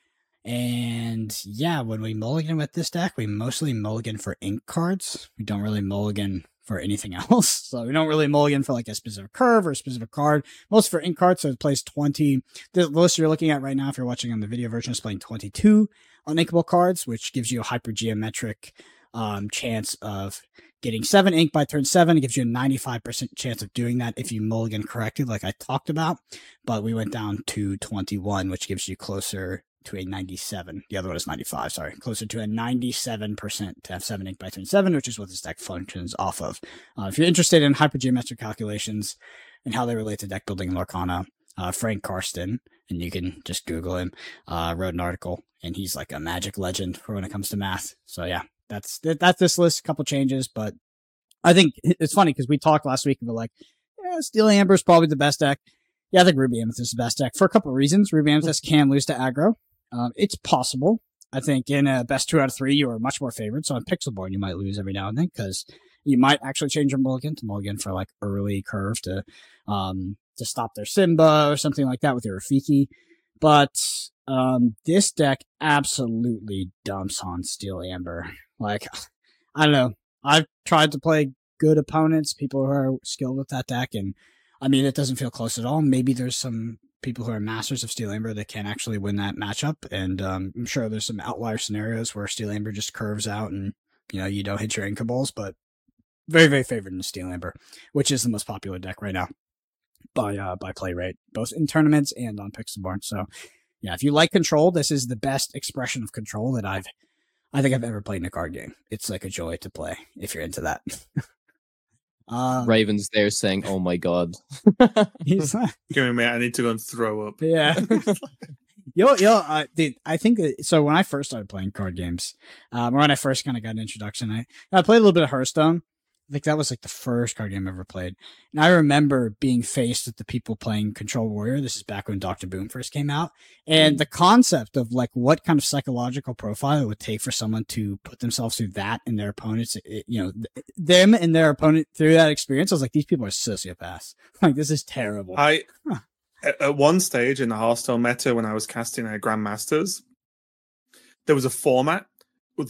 And yeah, when we mulligan with this deck, we mostly mulligan for ink cards. We don't really mulligan for anything else. So we don't really mulligan for like a specific curve or a specific card. Most for ink cards, so it plays 20. The list you're looking at right now, if you're watching on the video version, is playing 22 uninkable cards, which gives you a hypergeometric um, chance of getting seven ink by turn seven. It gives you a 95% chance of doing that if you mulligan correctly, like I talked about. But we went down to 21, which gives you closer to a 97. The other one is 95, sorry. Closer to a 97% to have seven ink by turn seven, which is what this deck functions off of. Uh, if you're interested in hypergeometric calculations and how they relate to deck building in Lorcana, uh, Frank Karsten, and you can just Google him, uh, wrote an article, and he's like a magic legend for when it comes to math. So yeah, that's that's this list. A couple changes, but I think it's funny because we talked last week and we're like, yeah, Steel Amber is probably the best deck. Yeah, I think Ruby Amethyst is the best deck for a couple of reasons. Ruby Amethyst can lose to aggro. Um, it's possible. I think in a best two out of three, you are much more favored. So on Pixelborn, you might lose every now and then because you might actually change your mulligan to mulligan for like early curve to um to stop their Simba or something like that with your Rafiki. But um this deck absolutely dumps on Steel Amber. Like I don't know. I've tried to play good opponents, people who are skilled with that deck, and I mean it doesn't feel close at all. Maybe there's some people who are masters of Steel Amber that can actually win that matchup, and um, I'm sure there's some outlier scenarios where Steel Amber just curves out and you know you don't hit your inkables, but very very favored in Steel Amber, which is the most popular deck right now by uh, by play rate, both in tournaments and on Pixelborn. So yeah, if you like control, this is the best expression of control that I've I think I've ever played in a card game. It's like a joy to play if you're into that. uh, Ravens there saying, "Oh my god." he's, Give me a minute. I need to go and throw up. yeah. Yo, yo, uh, dude, I think that, so. When I first started playing card games, um, or when I first kind of got an introduction, I, I played a little bit of Hearthstone. Think that was like the first card game I ever played. And I remember being faced with the people playing Control Warrior. This is back when Dr. Boom first came out. And mm. the concept of like what kind of psychological profile it would take for someone to put themselves through that and their opponents, it, you know, th- them and their opponent through that experience. I was like, these people are sociopaths. Like, this is terrible. I Huh. at, at one stage in the Hearthstone meta when I was casting a Grandmasters, there was a format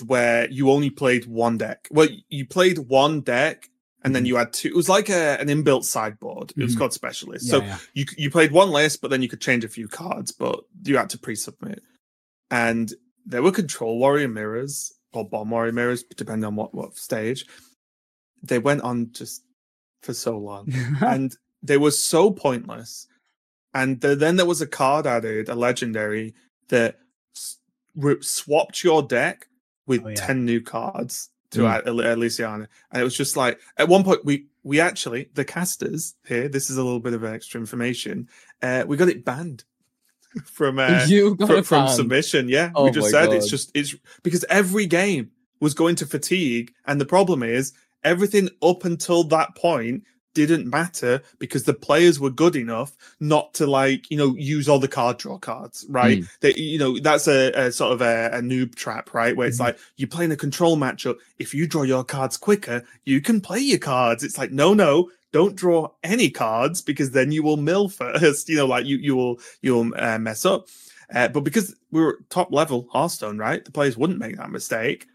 where you only played one deck. Well, you played one deck and then Mhm. you had two. It was like a, an inbuilt sideboard. It was Mhm. called Specialist. Yeah, so yeah. you you played one list, but then you could change a few cards, but you had to pre-submit. And there were control warrior mirrors or bomb warrior mirrors, depending on what what stage. They went on just for so long, and they were so pointless. And the, then there was a card added, a legendary that swapped your deck with Oh, yeah. ten new cards to Mm. add Elysiana, and it was just like at one point we we actually the casters here. This is a little bit of extra information. Uh, we got it banned from uh, you got from, from submission. Yeah, Oh we just said it's just it's because every game was going to fatigue, and the problem is everything up until that point didn't matter because the players were good enough not to like you know use all the card draw cards right Mm. that you know that's a, a sort of a, a noob trap right where it's Mhm. like you're playing a control matchup if you draw your cards quicker you can play your cards it's like no no don't draw any cards because then you will mill first you know like you you will you'll uh, mess up uh, but because we were top level Hearthstone, right? The players wouldn't make that mistake.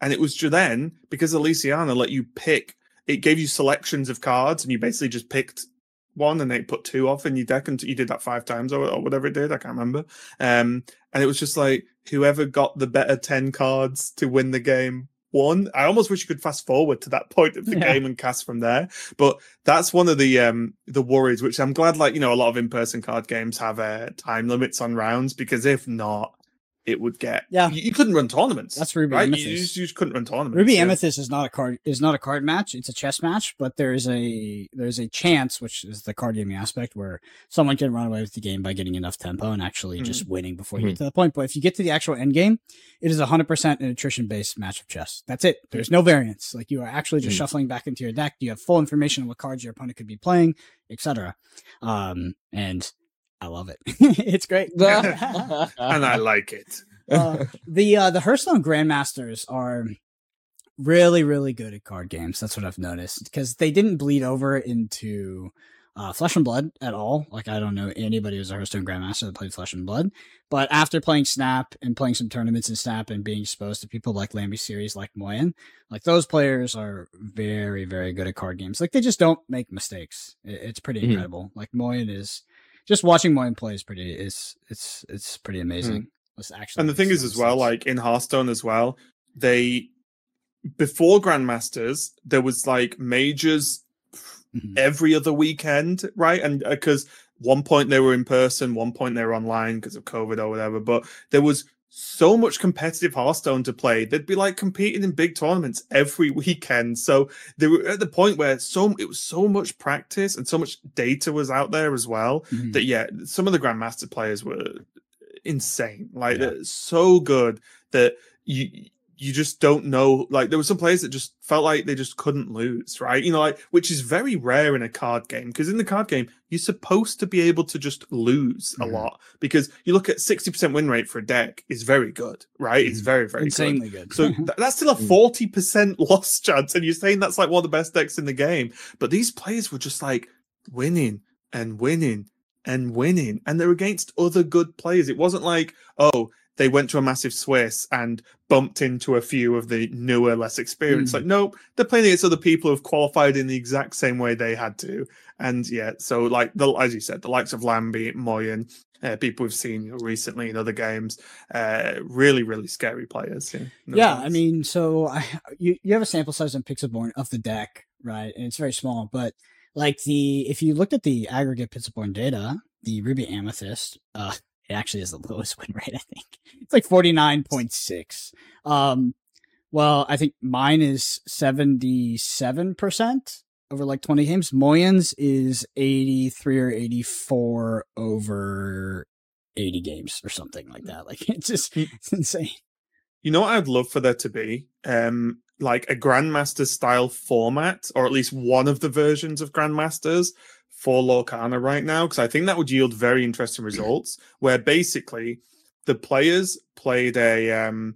And it was just then because Elysiana let you pick, it gave you selections of cards, and you basically just picked one and they put two off in your deck, and you did that five times or, or whatever it did. I can't remember. Um, and it was just like whoever got the better 10 cards to win the game won. I almost wish you could fast forward to that point of the Yeah. game and cast from there. But that's one of the um the worries, which I'm glad like you know a lot of in-person card games have uh, time limits on rounds because if not, it would get Yeah. you, you couldn't run tournaments. That's Ruby right. You Amethyst. just, you just couldn't run tournaments. Ruby yeah. Amethyst is not a card is not a card match. It's a chess match, but there is a there's a chance, which is the card gaming aspect, where someone can run away with the game by getting enough tempo and actually Mm-hmm. just winning before you get to the point. But if you get to the actual end game, it is a hundred percent an attrition based match of chess. That's it. There's no variance. Like you are actually just Mm. shuffling back into your deck. You have full information on what cards your opponent could be playing, etc. Um, and I love it. it's great. and I like it. uh, the uh, the Hearthstone Grandmasters are really really good at card games. That's what I've noticed because they didn't bleed over into uh, Flesh and Blood at all. Like I don't know anybody who's a Hearthstone Grandmaster that played Flesh and Blood, but after playing Snap and playing some tournaments in Snap and being exposed to people like Lambyseries, like Moyen, like those players are very very good at card games. Like they just don't make mistakes. It's pretty Mhm. incredible. Like Moyen is. Just watching Moyen play is pretty is it's it's pretty amazing. Let's actually And the thing is, as well, mistakes. like in Hearthstone as well, they before Grandmasters there was like majors Mhm. every other weekend, right? And because one point they were in person, one point they were online because of COVID or whatever. But there was so much competitive Hearthstone to play. They'd be like competing in big tournaments every weekend. So they were at the point where so it was so much practice and so much data was out there as well Mhm. that yeah, some of the Grandmaster players were insane. Like Yeah. they're so good that you you just don't know. Like there were some players that just felt like they just couldn't lose, right? You know, like which is very rare in a card game because in the card game you're supposed to be able to just lose Mhm. a lot because you look at sixty percent win rate for a deck is very good, right? It's Mhm. very very good. insanely good. So th- that's still a Mm. forty percent loss chance, and you're saying that's like one of the best decks in the game. But these players were just like winning and winning and winning, and they're against other good players. It wasn't like oh they went to a massive Swiss and bumped into a few of the newer, less experienced. Mm. Like nope, they're playing against other people who've qualified in the exact same way they had to. And yeah, so like the as you said, the likes of Lamby, Moyen. Uh, people we've seen recently in other games, uh, really, really scary players. Yeah, no yeah. I mean, so I, you you have a sample size on Pixelborn of the deck, right? And it's very small, but like the if you looked at the aggregate Pixelborn data, the Ruby Amethyst, uh, it actually is the lowest win rate. I think it's like forty nine point six. Um, well, I think mine is seventy seven percent over like twenty games. Moyen's is eighty three or eighty four over. 80 games or something like that. Like it's just it's insane. You know what I'd love for there to be? Um, like a Grandmaster style format, or at least one of the versions of Grandmasters for Lorcana right now, because I think that would yield very interesting results. Where basically the players played a um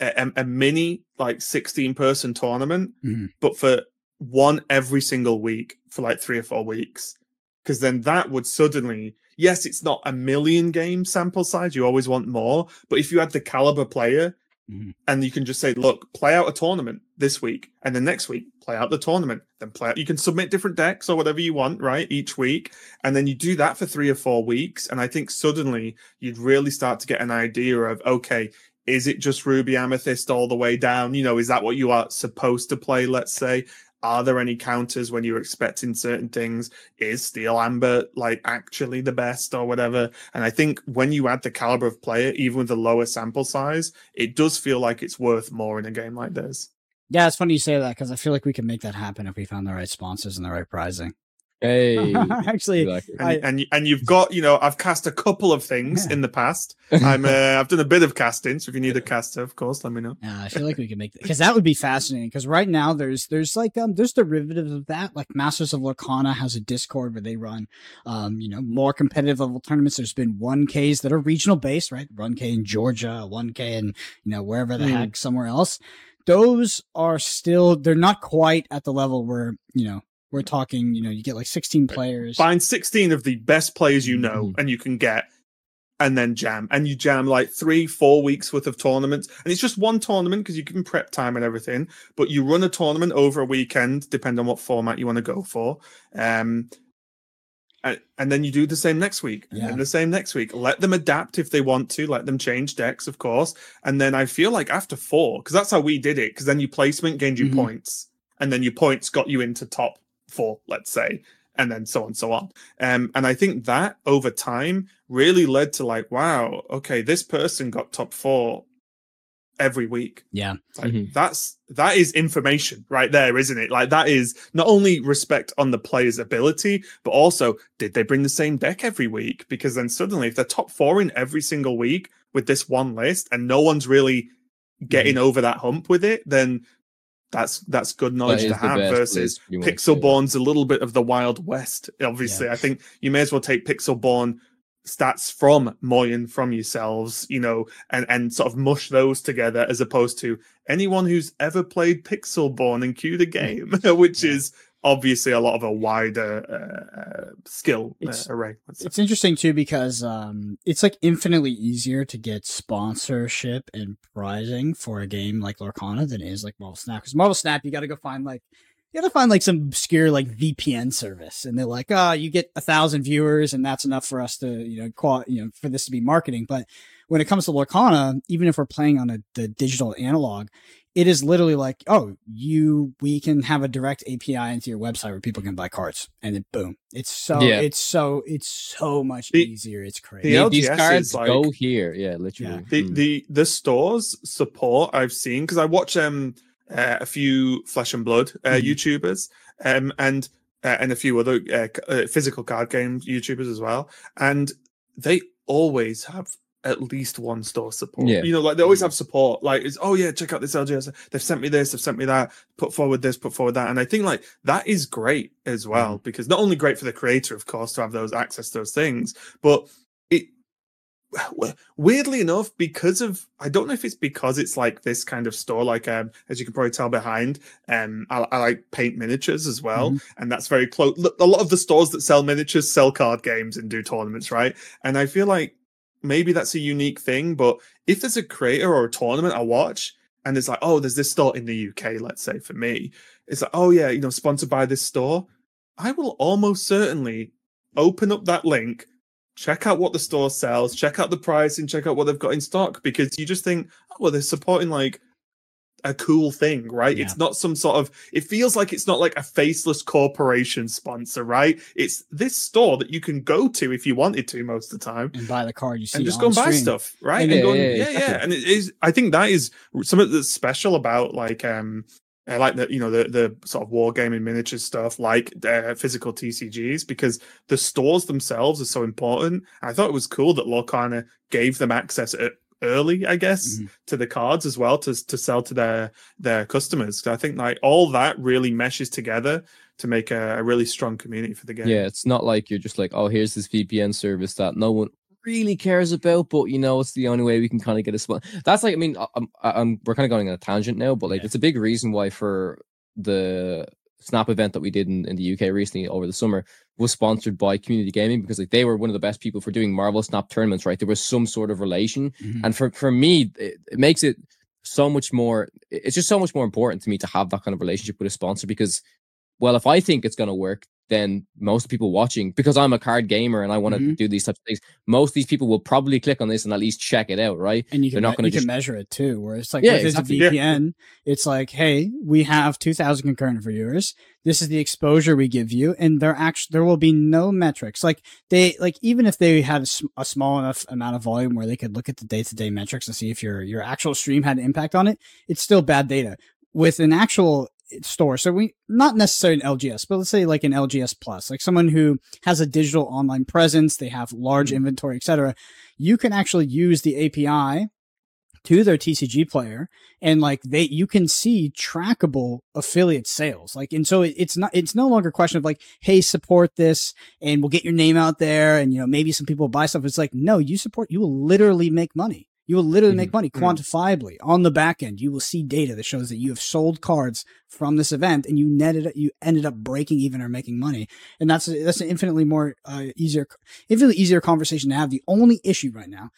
a, a mini like 16 person tournament, Mhm. but for one every single week for like three or four weeks. Because then that would suddenly, yes, it's not a million game sample size. You always want more. But if you had the caliber player Mhm. and you can just say, look, play out a tournament this week and then next week, play out the tournament, then play out, you can submit different decks or whatever you want, right? Each week. And then you do that for three or four weeks. And I think suddenly you'd really start to get an idea of, okay, is it just Ruby Amethyst all the way down? You know, is that what you are supposed to play? Let's say. Are there any counters when you're expecting certain things? Is Steel Amber like actually the best or whatever? And I think when you add the caliber of player, even with the lower sample size, it does feel like it's worth more in a game like this. Yeah, it's funny you say that because I feel like we can make that happen if we found the right sponsors and the right pricing. Hey, Actually, exactly. And, I- and and you've got you know I've cast a couple of things in the past. I'm uh, I've done a bit of casting, so if you need a caster, of course, let me know. Yeah, I feel like we can make that because that would be fascinating. Because right now there's there's like um there's derivatives of that. Like Masters of Lorcana has a Discord where they run um you know more competitive level tournaments. There's been one Ks that are regional based, right? One K in Georgia, one K in you know wherever the Hmm. heck somewhere else. Those are still they're not quite at the level where you know we're talking. You know you get like 16 players. Find 16 of the best players you know, Mhm. and you can get, and then jam, and you jam like three, four weeks worth of tournaments, and it's just one tournament because you can prep time and everything. But you run a tournament over a weekend, depending on what format you want to go for. Um, and, and then you do the same next week, and Yeah. then the same next week. Let them adapt if they want to. Let them change decks, of course. And then I feel like after four, because that's how we did it. Because then your placement gained you Mhm. points, and then your points got you into top four, let's say, and then so on and so on. Um, and I think that over time really led to like, wow, okay, this person got top four every week. yeah, Like, Mhm. That's that is information right there, isn't it? Like that is not only respect on the player's ability, but also did they bring the same deck every week? Because then suddenly, if they're top four in every single week with this one list, and no one's really getting over that hump with it, then that's that's good knowledge is to have versus place pretty. Pixelborn's a little bit of the Wild West. Obviously, I think you may as well take Pixelborn stats from Moyen from yourselves, you know, and and sort of mush those together as opposed to anyone who's ever played Pixelborn and queued a game, which Yeah. is obviously a lot of a wider uh, uh, skill uh, It's- array. let's say. it's interesting too because um it's like infinitely easier to get sponsorship and prizing for a game like Lorcana than it is like Marvel Snap. Because Marvel Snap, you got to go find like you got to find like some obscure like VPN service, and they're like, ah, you get a thousand viewers, and that's enough for us to you know qual- you know for this to be marketing. But when it comes to Lorcana, even if we're playing on a the digital analog, it is literally like, oh, you we can have a direct API into your website where people can buy cards, and then boom, it's so Yeah. it's so it's so much The- easier. It's crazy. the These- These cards like- go here, yeah, literally. the Mm. the the stores support I've seen because I watch um uh, a few Flesh and Blood uh, Mhm. YouTubers um and uh, and a few other uh, uh, physical card game YouTubers as well, and they always have at least one store support. Yeah. You know, like they always have support. Like it's oh yeah, check out this LGS. They've sent me this. They've sent me that. Put forward this. Put forward that. And I think like that is great as well because not only great for the creator, of course, to have those access to those things, but weirdly enough because of i don't know if it's because it's like this kind of store like um as you can probably tell behind um i, I like paint miniatures as well and that's very close a lot of the stores that sell miniatures sell card games and do tournaments right? And i feel like maybe that's a unique thing but if there's a creator or a tournament i watch and it's like oh there's this store in the uk let's say for me it's like oh yeah you know sponsored by this store i will almost certainly open up that link check out what the store sells, check out the price, and check out what they've got in stock because you just think, oh, well, they're supporting like a cool thing, right? Yeah. It's not some sort of, it feels like it's not like a faceless corporation sponsor, right? It's this store that you can go to if you wanted to most of the time and buy the card you see and just go and buy stream. stuff, right? And And yeah, go and- yeah, yeah, yeah. And it is, I think that is something that's special about like, um, I like the you know the the sort of wargaming miniature stuff like uh, physical TCGs because the stores themselves are so important. I thought it was cool that Lorcana gave them access early, I guess, Mhm. to the cards as well to to sell to their their customers. 'Cause I think like all that really meshes together to make a, a really strong community for the game. Yeah, it's not like you're just like, oh, here's this VPN service that no one really cares about, but you know, it's the only way we can kind of get a spot. That's like, I mean, I'm, I'm we're kind of going on a tangent now, but like, Yeah. it's a big reason why for the Snap event that we did in, in the UK recently over the summer was sponsored by Community Gaming because like they were one of the best people for doing Marvel Snap tournaments, right? There was some sort of relation, Mhm. and for for me, it, it makes it so much more. It's just so much more important to me to have that kind of relationship with a sponsor because well, if I think it's going to work, then most people watching, because I'm a card gamer and I want to Mhm. do these types of things, most of these people will probably click on this and at least check it out, right? and you can They're not gonna you just- can measure it too. Where it's like Yeah, with this exactly. Yeah. VPN, it's like, hey, we have two thousand concurrent viewers. This is the exposure we give you, and there actually there will be no metrics. Like they like even if they had a, sm- a small enough amount of volume where they could look at the day to day metrics and see if your your actual stream had an impact on it, it's still bad data. With an actual store, so we not necessarily an LGS, but let's say like an LGS plus, like someone who has a digital online presence, they have large mm-hmm. inventory, etc. You can actually use the API to their TCG player and like they you can see trackable affiliate sales. Like and so it, it's not it's no longer a question of like hey support this and we'll get your name out there and you know maybe some people buy stuff. It's like no you support you will literally make money you will literally make money Mhm. quantifiably on the back end you will see data that shows that you have sold cards from this event and you netted you ended up breaking even or making money and that's that's an infinitely more uh, easier infinitely easier conversation to have the only issue right now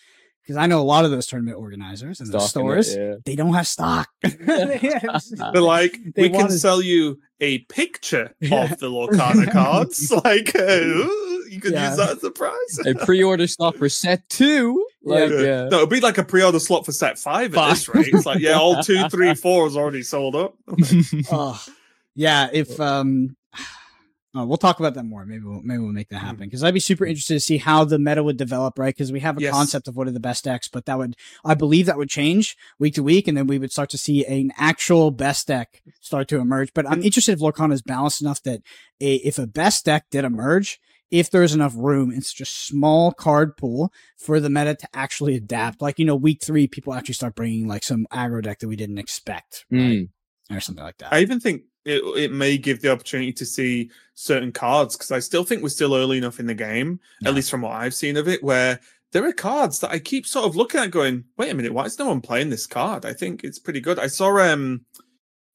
because I know a lot of those tournament organizers and the in it, stores, yeah. they don't have stock. They're like, They we can wanted- sell you a picture Yeah. of the Lorcana cards. like, uh, you could Yeah. use that as a prize. a pre-order slot for set two. Like, Yeah. yeah. No, it'd be like a pre-order slot for set five at this rate. It's like, yeah, all two, three, four is already sold up. oh, yeah. If uh, um, oh, we'll talk about that more. Maybe we'll maybe we'll make that hmm. happen because I'd be super interested to see how the meta would develop, right? Because we have a Yes. concept of what are the best decks, but that would I believe that would change week to week, and then we would start to see an actual best deck start to emerge. But I'm hmm. interested if Lorcana is balanced enough that a, if a best deck did emerge. If there's enough room, it's just small card pool for the meta to actually adapt. Like, you know, week three, people actually start bringing like some aggro deck that we didn't expect, right? Mm. Or something like that. I even think it, it may give the opportunity to see certain cards because I still think we're still early enough in the game, Yeah. at least from what I've seen of it, where there are cards that I keep sort of looking at going, wait a minute, why is no one playing this card? I think it's pretty good. I saw, um,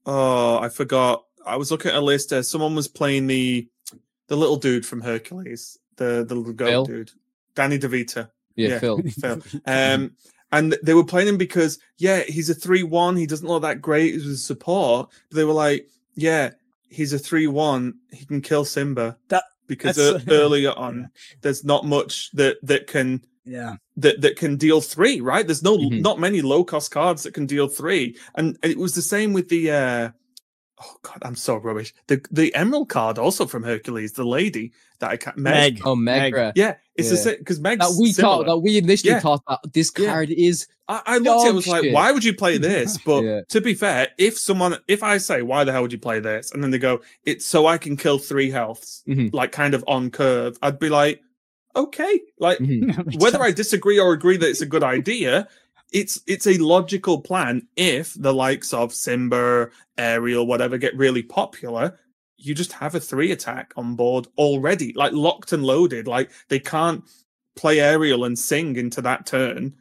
oh, I forgot. I was looking at a list. Uh, someone was playing the the little dude from Hercules, the the little goat Phil? dude, Danny DeVito. Yeah, Yeah. Phil. Phil. Um, and they were playing him because, yeah, he's a 3 1. He doesn't look that great as a support. But they were like, yeah, he's a 3 1. He can kill Simba. That- because that's- earlier on, there's not much that, that can. yeah. That, that can deal three, right? There's no Mhm. not many low cost cards that can deal three, and it was the same with the uh oh god, I'm so rubbish. The the emerald card also from Hercules, the lady that I can't Meg. Meg. Oh, Meg. Megra. Yeah, it's the Yeah. same because Meg's That we similar. thought that we initially Yeah. thought that this Yeah. card is I, I looked at it, I Dog was like, why would you play this? But Yeah. to be fair, if someone, if I say, why the hell would you play this? And then they go, it's so I can kill three healths, Mhm. like kind of on curve, I'd be like, okay. Like, Mhm. whether I disagree or agree that it's a good idea, it's it's a logical plan if the likes of Simba, Ariel, whatever get really popular. You just have a three attack on board already, like locked and loaded. Like they can't play Ariel and sing into that turn,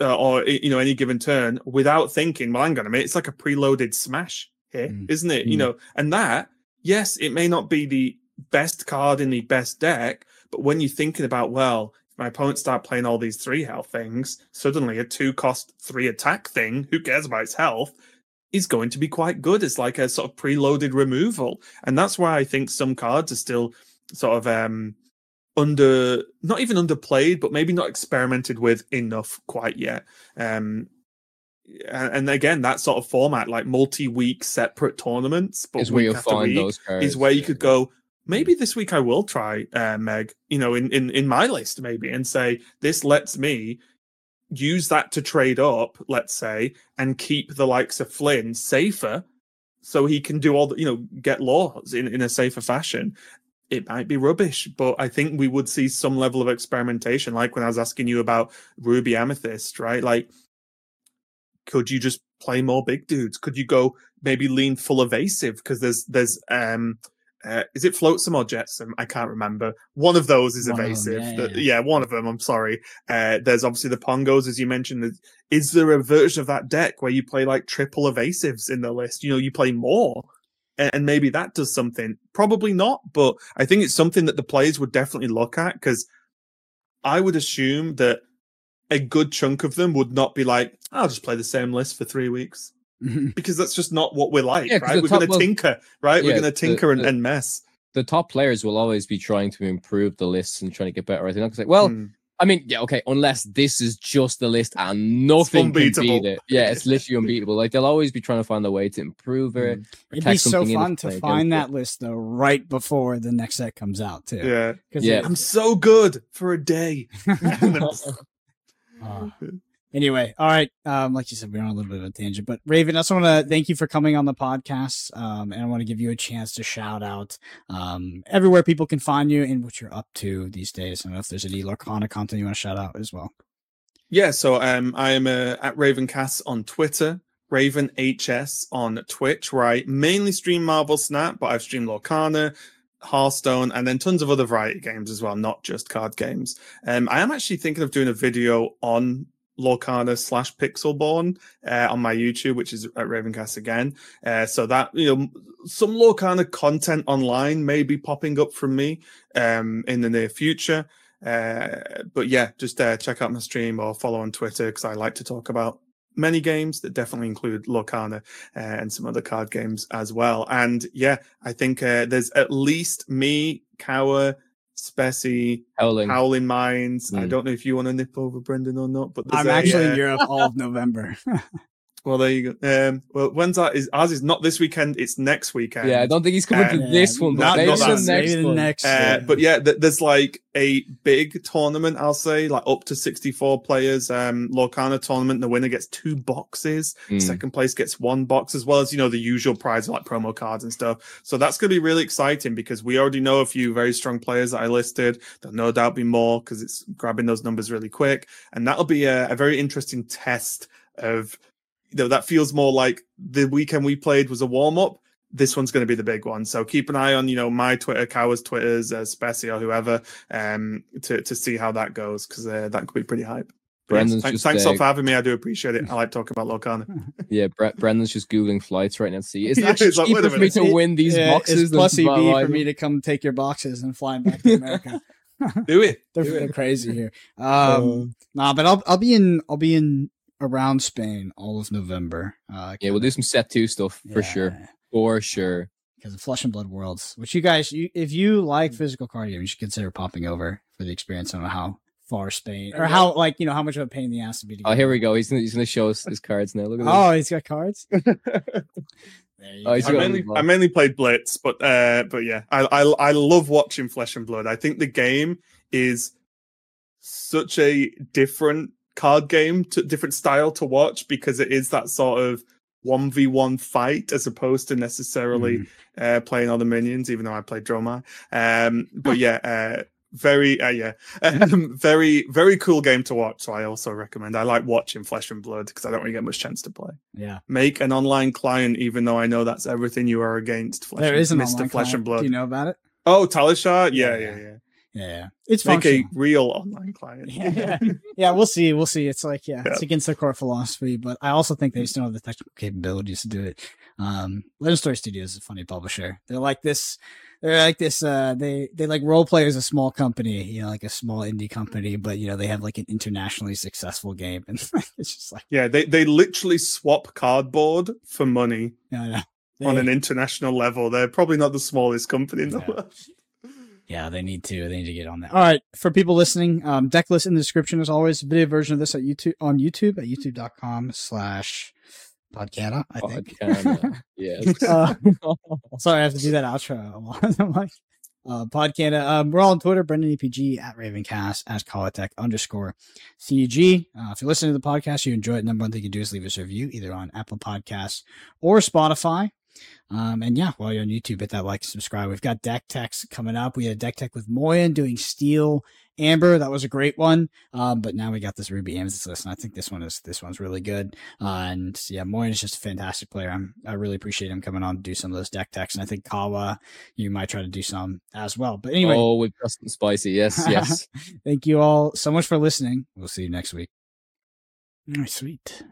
uh, or you know any given turn without thinking. Well, hang on a minute, it's like a preloaded smash here, Mm. not it? You Mm. know, and that yes, it may not be the best card in the best deck, but when you're thinking about well, my opponent start playing all these three health things, suddenly a two cost three attack thing, who cares about its health, is going to be quite good. It's like a sort of preloaded removal. And that's why I think some cards are still sort of um under not even underplayed, but maybe not experimented with enough quite yet. Um and, again, that sort of format, like multi-week separate tournaments, but is where after find those cards. is where you could go maybe this week i will try uh, meg you know in, in in my list maybe and say this lets me use that to trade up let's say and keep the likes of flynn safer so he can do all the you know get laws in, in a safer fashion. It might be rubbish but i think we would see some level of experimentation like when i was asking you about ruby amethyst right? Like could you just play more big dudes? Could you go maybe lean full evasive? Because there's there's um uh, is it Flotsam or jetsam i can't remember. One of those is One of them, evasive. yeah, The- yeah. yeah one of them i'm sorry. Uh there's obviously the pongos as you mentioned. Is- there a version of that deck where you play like triple evasives in the list? You know you play more and maybe that does something. Probably not but i think it's something that the players would definitely look at because i would assume that a good chunk of them would not be like i'll just play the same list for three weeks because that's just not what we're like, Yeah, 'cause right? We're top- going to well, tinker, right? We're going to the- tinker and, the- and mess. the top players will always be trying to improve the lists and trying to get better. They're not gonna say, well, Hmm. I mean, yeah, okay, unless this is just the list and nothing can beat it. Yeah, it's literally unbeatable. Like they'll always be trying to find a way to improve it. Mm. It'd be so fun to find against that list though right before the next set comes out too. yeah. 'Cause Yeah. it- I'm so good for a day. Uh, anyway, all right. Um, like you said, we're on a little bit of a tangent, but Raven, I just want to thank you for coming on the podcast. Um, and I want to give you a chance to shout out um everywhere people can find you and what you're up to these days. I don't know if there's any Lorcana content you want to shout out as well. Yeah, so um, I am uh, at Ravencast on Twitter, Raven HS on Twitch, where I mainly stream Marvel Snap, but I've streamed Lorcana, Hearthstone, and then tons of other variety games as well, not just card games. Um, I am actually thinking of doing a video on Lorcana slash Pixelborn uh, on my YouTube, which is at Ravencast again. Uh, so that you know, some Lorcana content online may be popping up from me um, in the near future. Uh, but yeah, just uh, check out my stream or follow on Twitter because I like to talk about many games that definitely include Lorcana uh, and some other card games as well. And yeah, I think uh, there's at least me, Kawa, Speci, Howling. Howling Minds. I Mm. don't know if you want to nip over Brendan or not, but I'm a, actually uh, in Europe all of November. Well, there you go. Um, well, when's that? Is ours is not this weekend? It's next weekend. yeah, I don't think he's coming Uh, to Yeah, this one, but not- maybe not the next Maybe the one. next. Uh, but yeah, th- there's like a big tournament, I'll say, like up to 64 players. Um, Lorcana tournament. The winner gets two boxes. Mm. Second place gets one box, as well as you know the usual prize like promo cards and stuff. So that's going to be really exciting because we already know a few very strong players that I listed. There'll no doubt be more because it's grabbing those numbers really quick, and that'll be a, a very interesting test of. You know, that feels more like the weekend we played was a warm up this one's going to be the big one. So keep an eye on, you know, my Twitter, Kawa's Twitters, uh, Speci or whoever, um, to to see how that goes because uh, that could be pretty hype. But yes, Brendan's thanks, just, thanks uh, lot for having me. I do appreciate it. I like talking about Lorcana. Yeah, Bre- Brendan's just googling flights right now to see. Is it Yeah, actually it's like, wait cheaper for me minute. to win these Yeah, boxes It's plus to EV buy for me to come take your boxes and fly back to America. Do it. they're, Do they're it. crazy here. Um, Uh, nah, but I'll I'll be in I'll be in around Spain all of November. Uh, Yeah, we'll do some set two stuff for sure. For sure. Because of Flesh and Blood Worlds, which you guys, you, if you Mm. like physical card games, you should consider popping over for the experience. I don't know how far Spain or how like you know how much of a pain in the ass to be. To Oh, here we go. He's gonna, he's gonna show us his cards now. Look at Oh, he's got cards. Oh. I mainly, I mainly played Blitz, but uh, but yeah, I, I I love watching Flesh and Blood. I think the game is such a different card game, to different style to watch because it is that sort of one v one fight as opposed to necessarily Mhm. uh, playing other minions. Even though I played Dromai, um, but yeah, uh, very uh, yeah, um, very very cool game to watch. So I also recommend. I like watching Flesh and Blood because I don't really get much chance to play Yeah, make an online client, even though I know that's everything you are against. Flesh there and, is an Mr. online Flesh client. and Blood. Do you know about it? Oh, Talishar? Yeah, Yeah, yeah, yeah. Yeah. Yeah, yeah. it's Make a real online client. Yeah, yeah. yeah, we'll see. We'll see. It's like, yeah, it's against their core philosophy, but I also think they just don't have the technical capabilities to do it. Um, Legend Story Studios is a funny publisher. They're like this. They're like this. Uh, they they like role play as a small company, you know, like a small indie company, but you know they have like an internationally successful game, and it's just like, Yeah, they, they literally swap cardboard for money no, no. on an international level. They're probably not the smallest company in the Yeah. world. Yeah, they need to. They need to get on that. All right, for people listening, um, deck list in the description as always. Video version of this at YouTube on YouTube at youtube.com slash podcata. I think. Podcana. Yes. Uh, sorry, I have to do that outro. a lot. I'm like, uh, Podcana. Um, we're all on Twitter, Brendan APG at Ravencast, at Kawatek underscore CUG. Uh, if you're listening to the podcast, you enjoy it, number one thing you can do is leave us a review either on Apple Podcasts or Spotify. Um, and yeah, while you're on YouTube, hit that like, subscribe. We've got deck techs coming up. We had a deck tech with Moyen doing Steel Amber. That was a great one. Um, but now we got this Ruby Amethyst list, and I think this one is this one's really good. Uh, and yeah, Moyen is just a fantastic player. I'm, I really appreciate him coming on to do some of those deck techs, and I think Kawa, you might try to do some as well. But anyway, Oh, with just and spicy. Yes, yes. thank you all so much for listening. We'll see you next week. All right, sweet.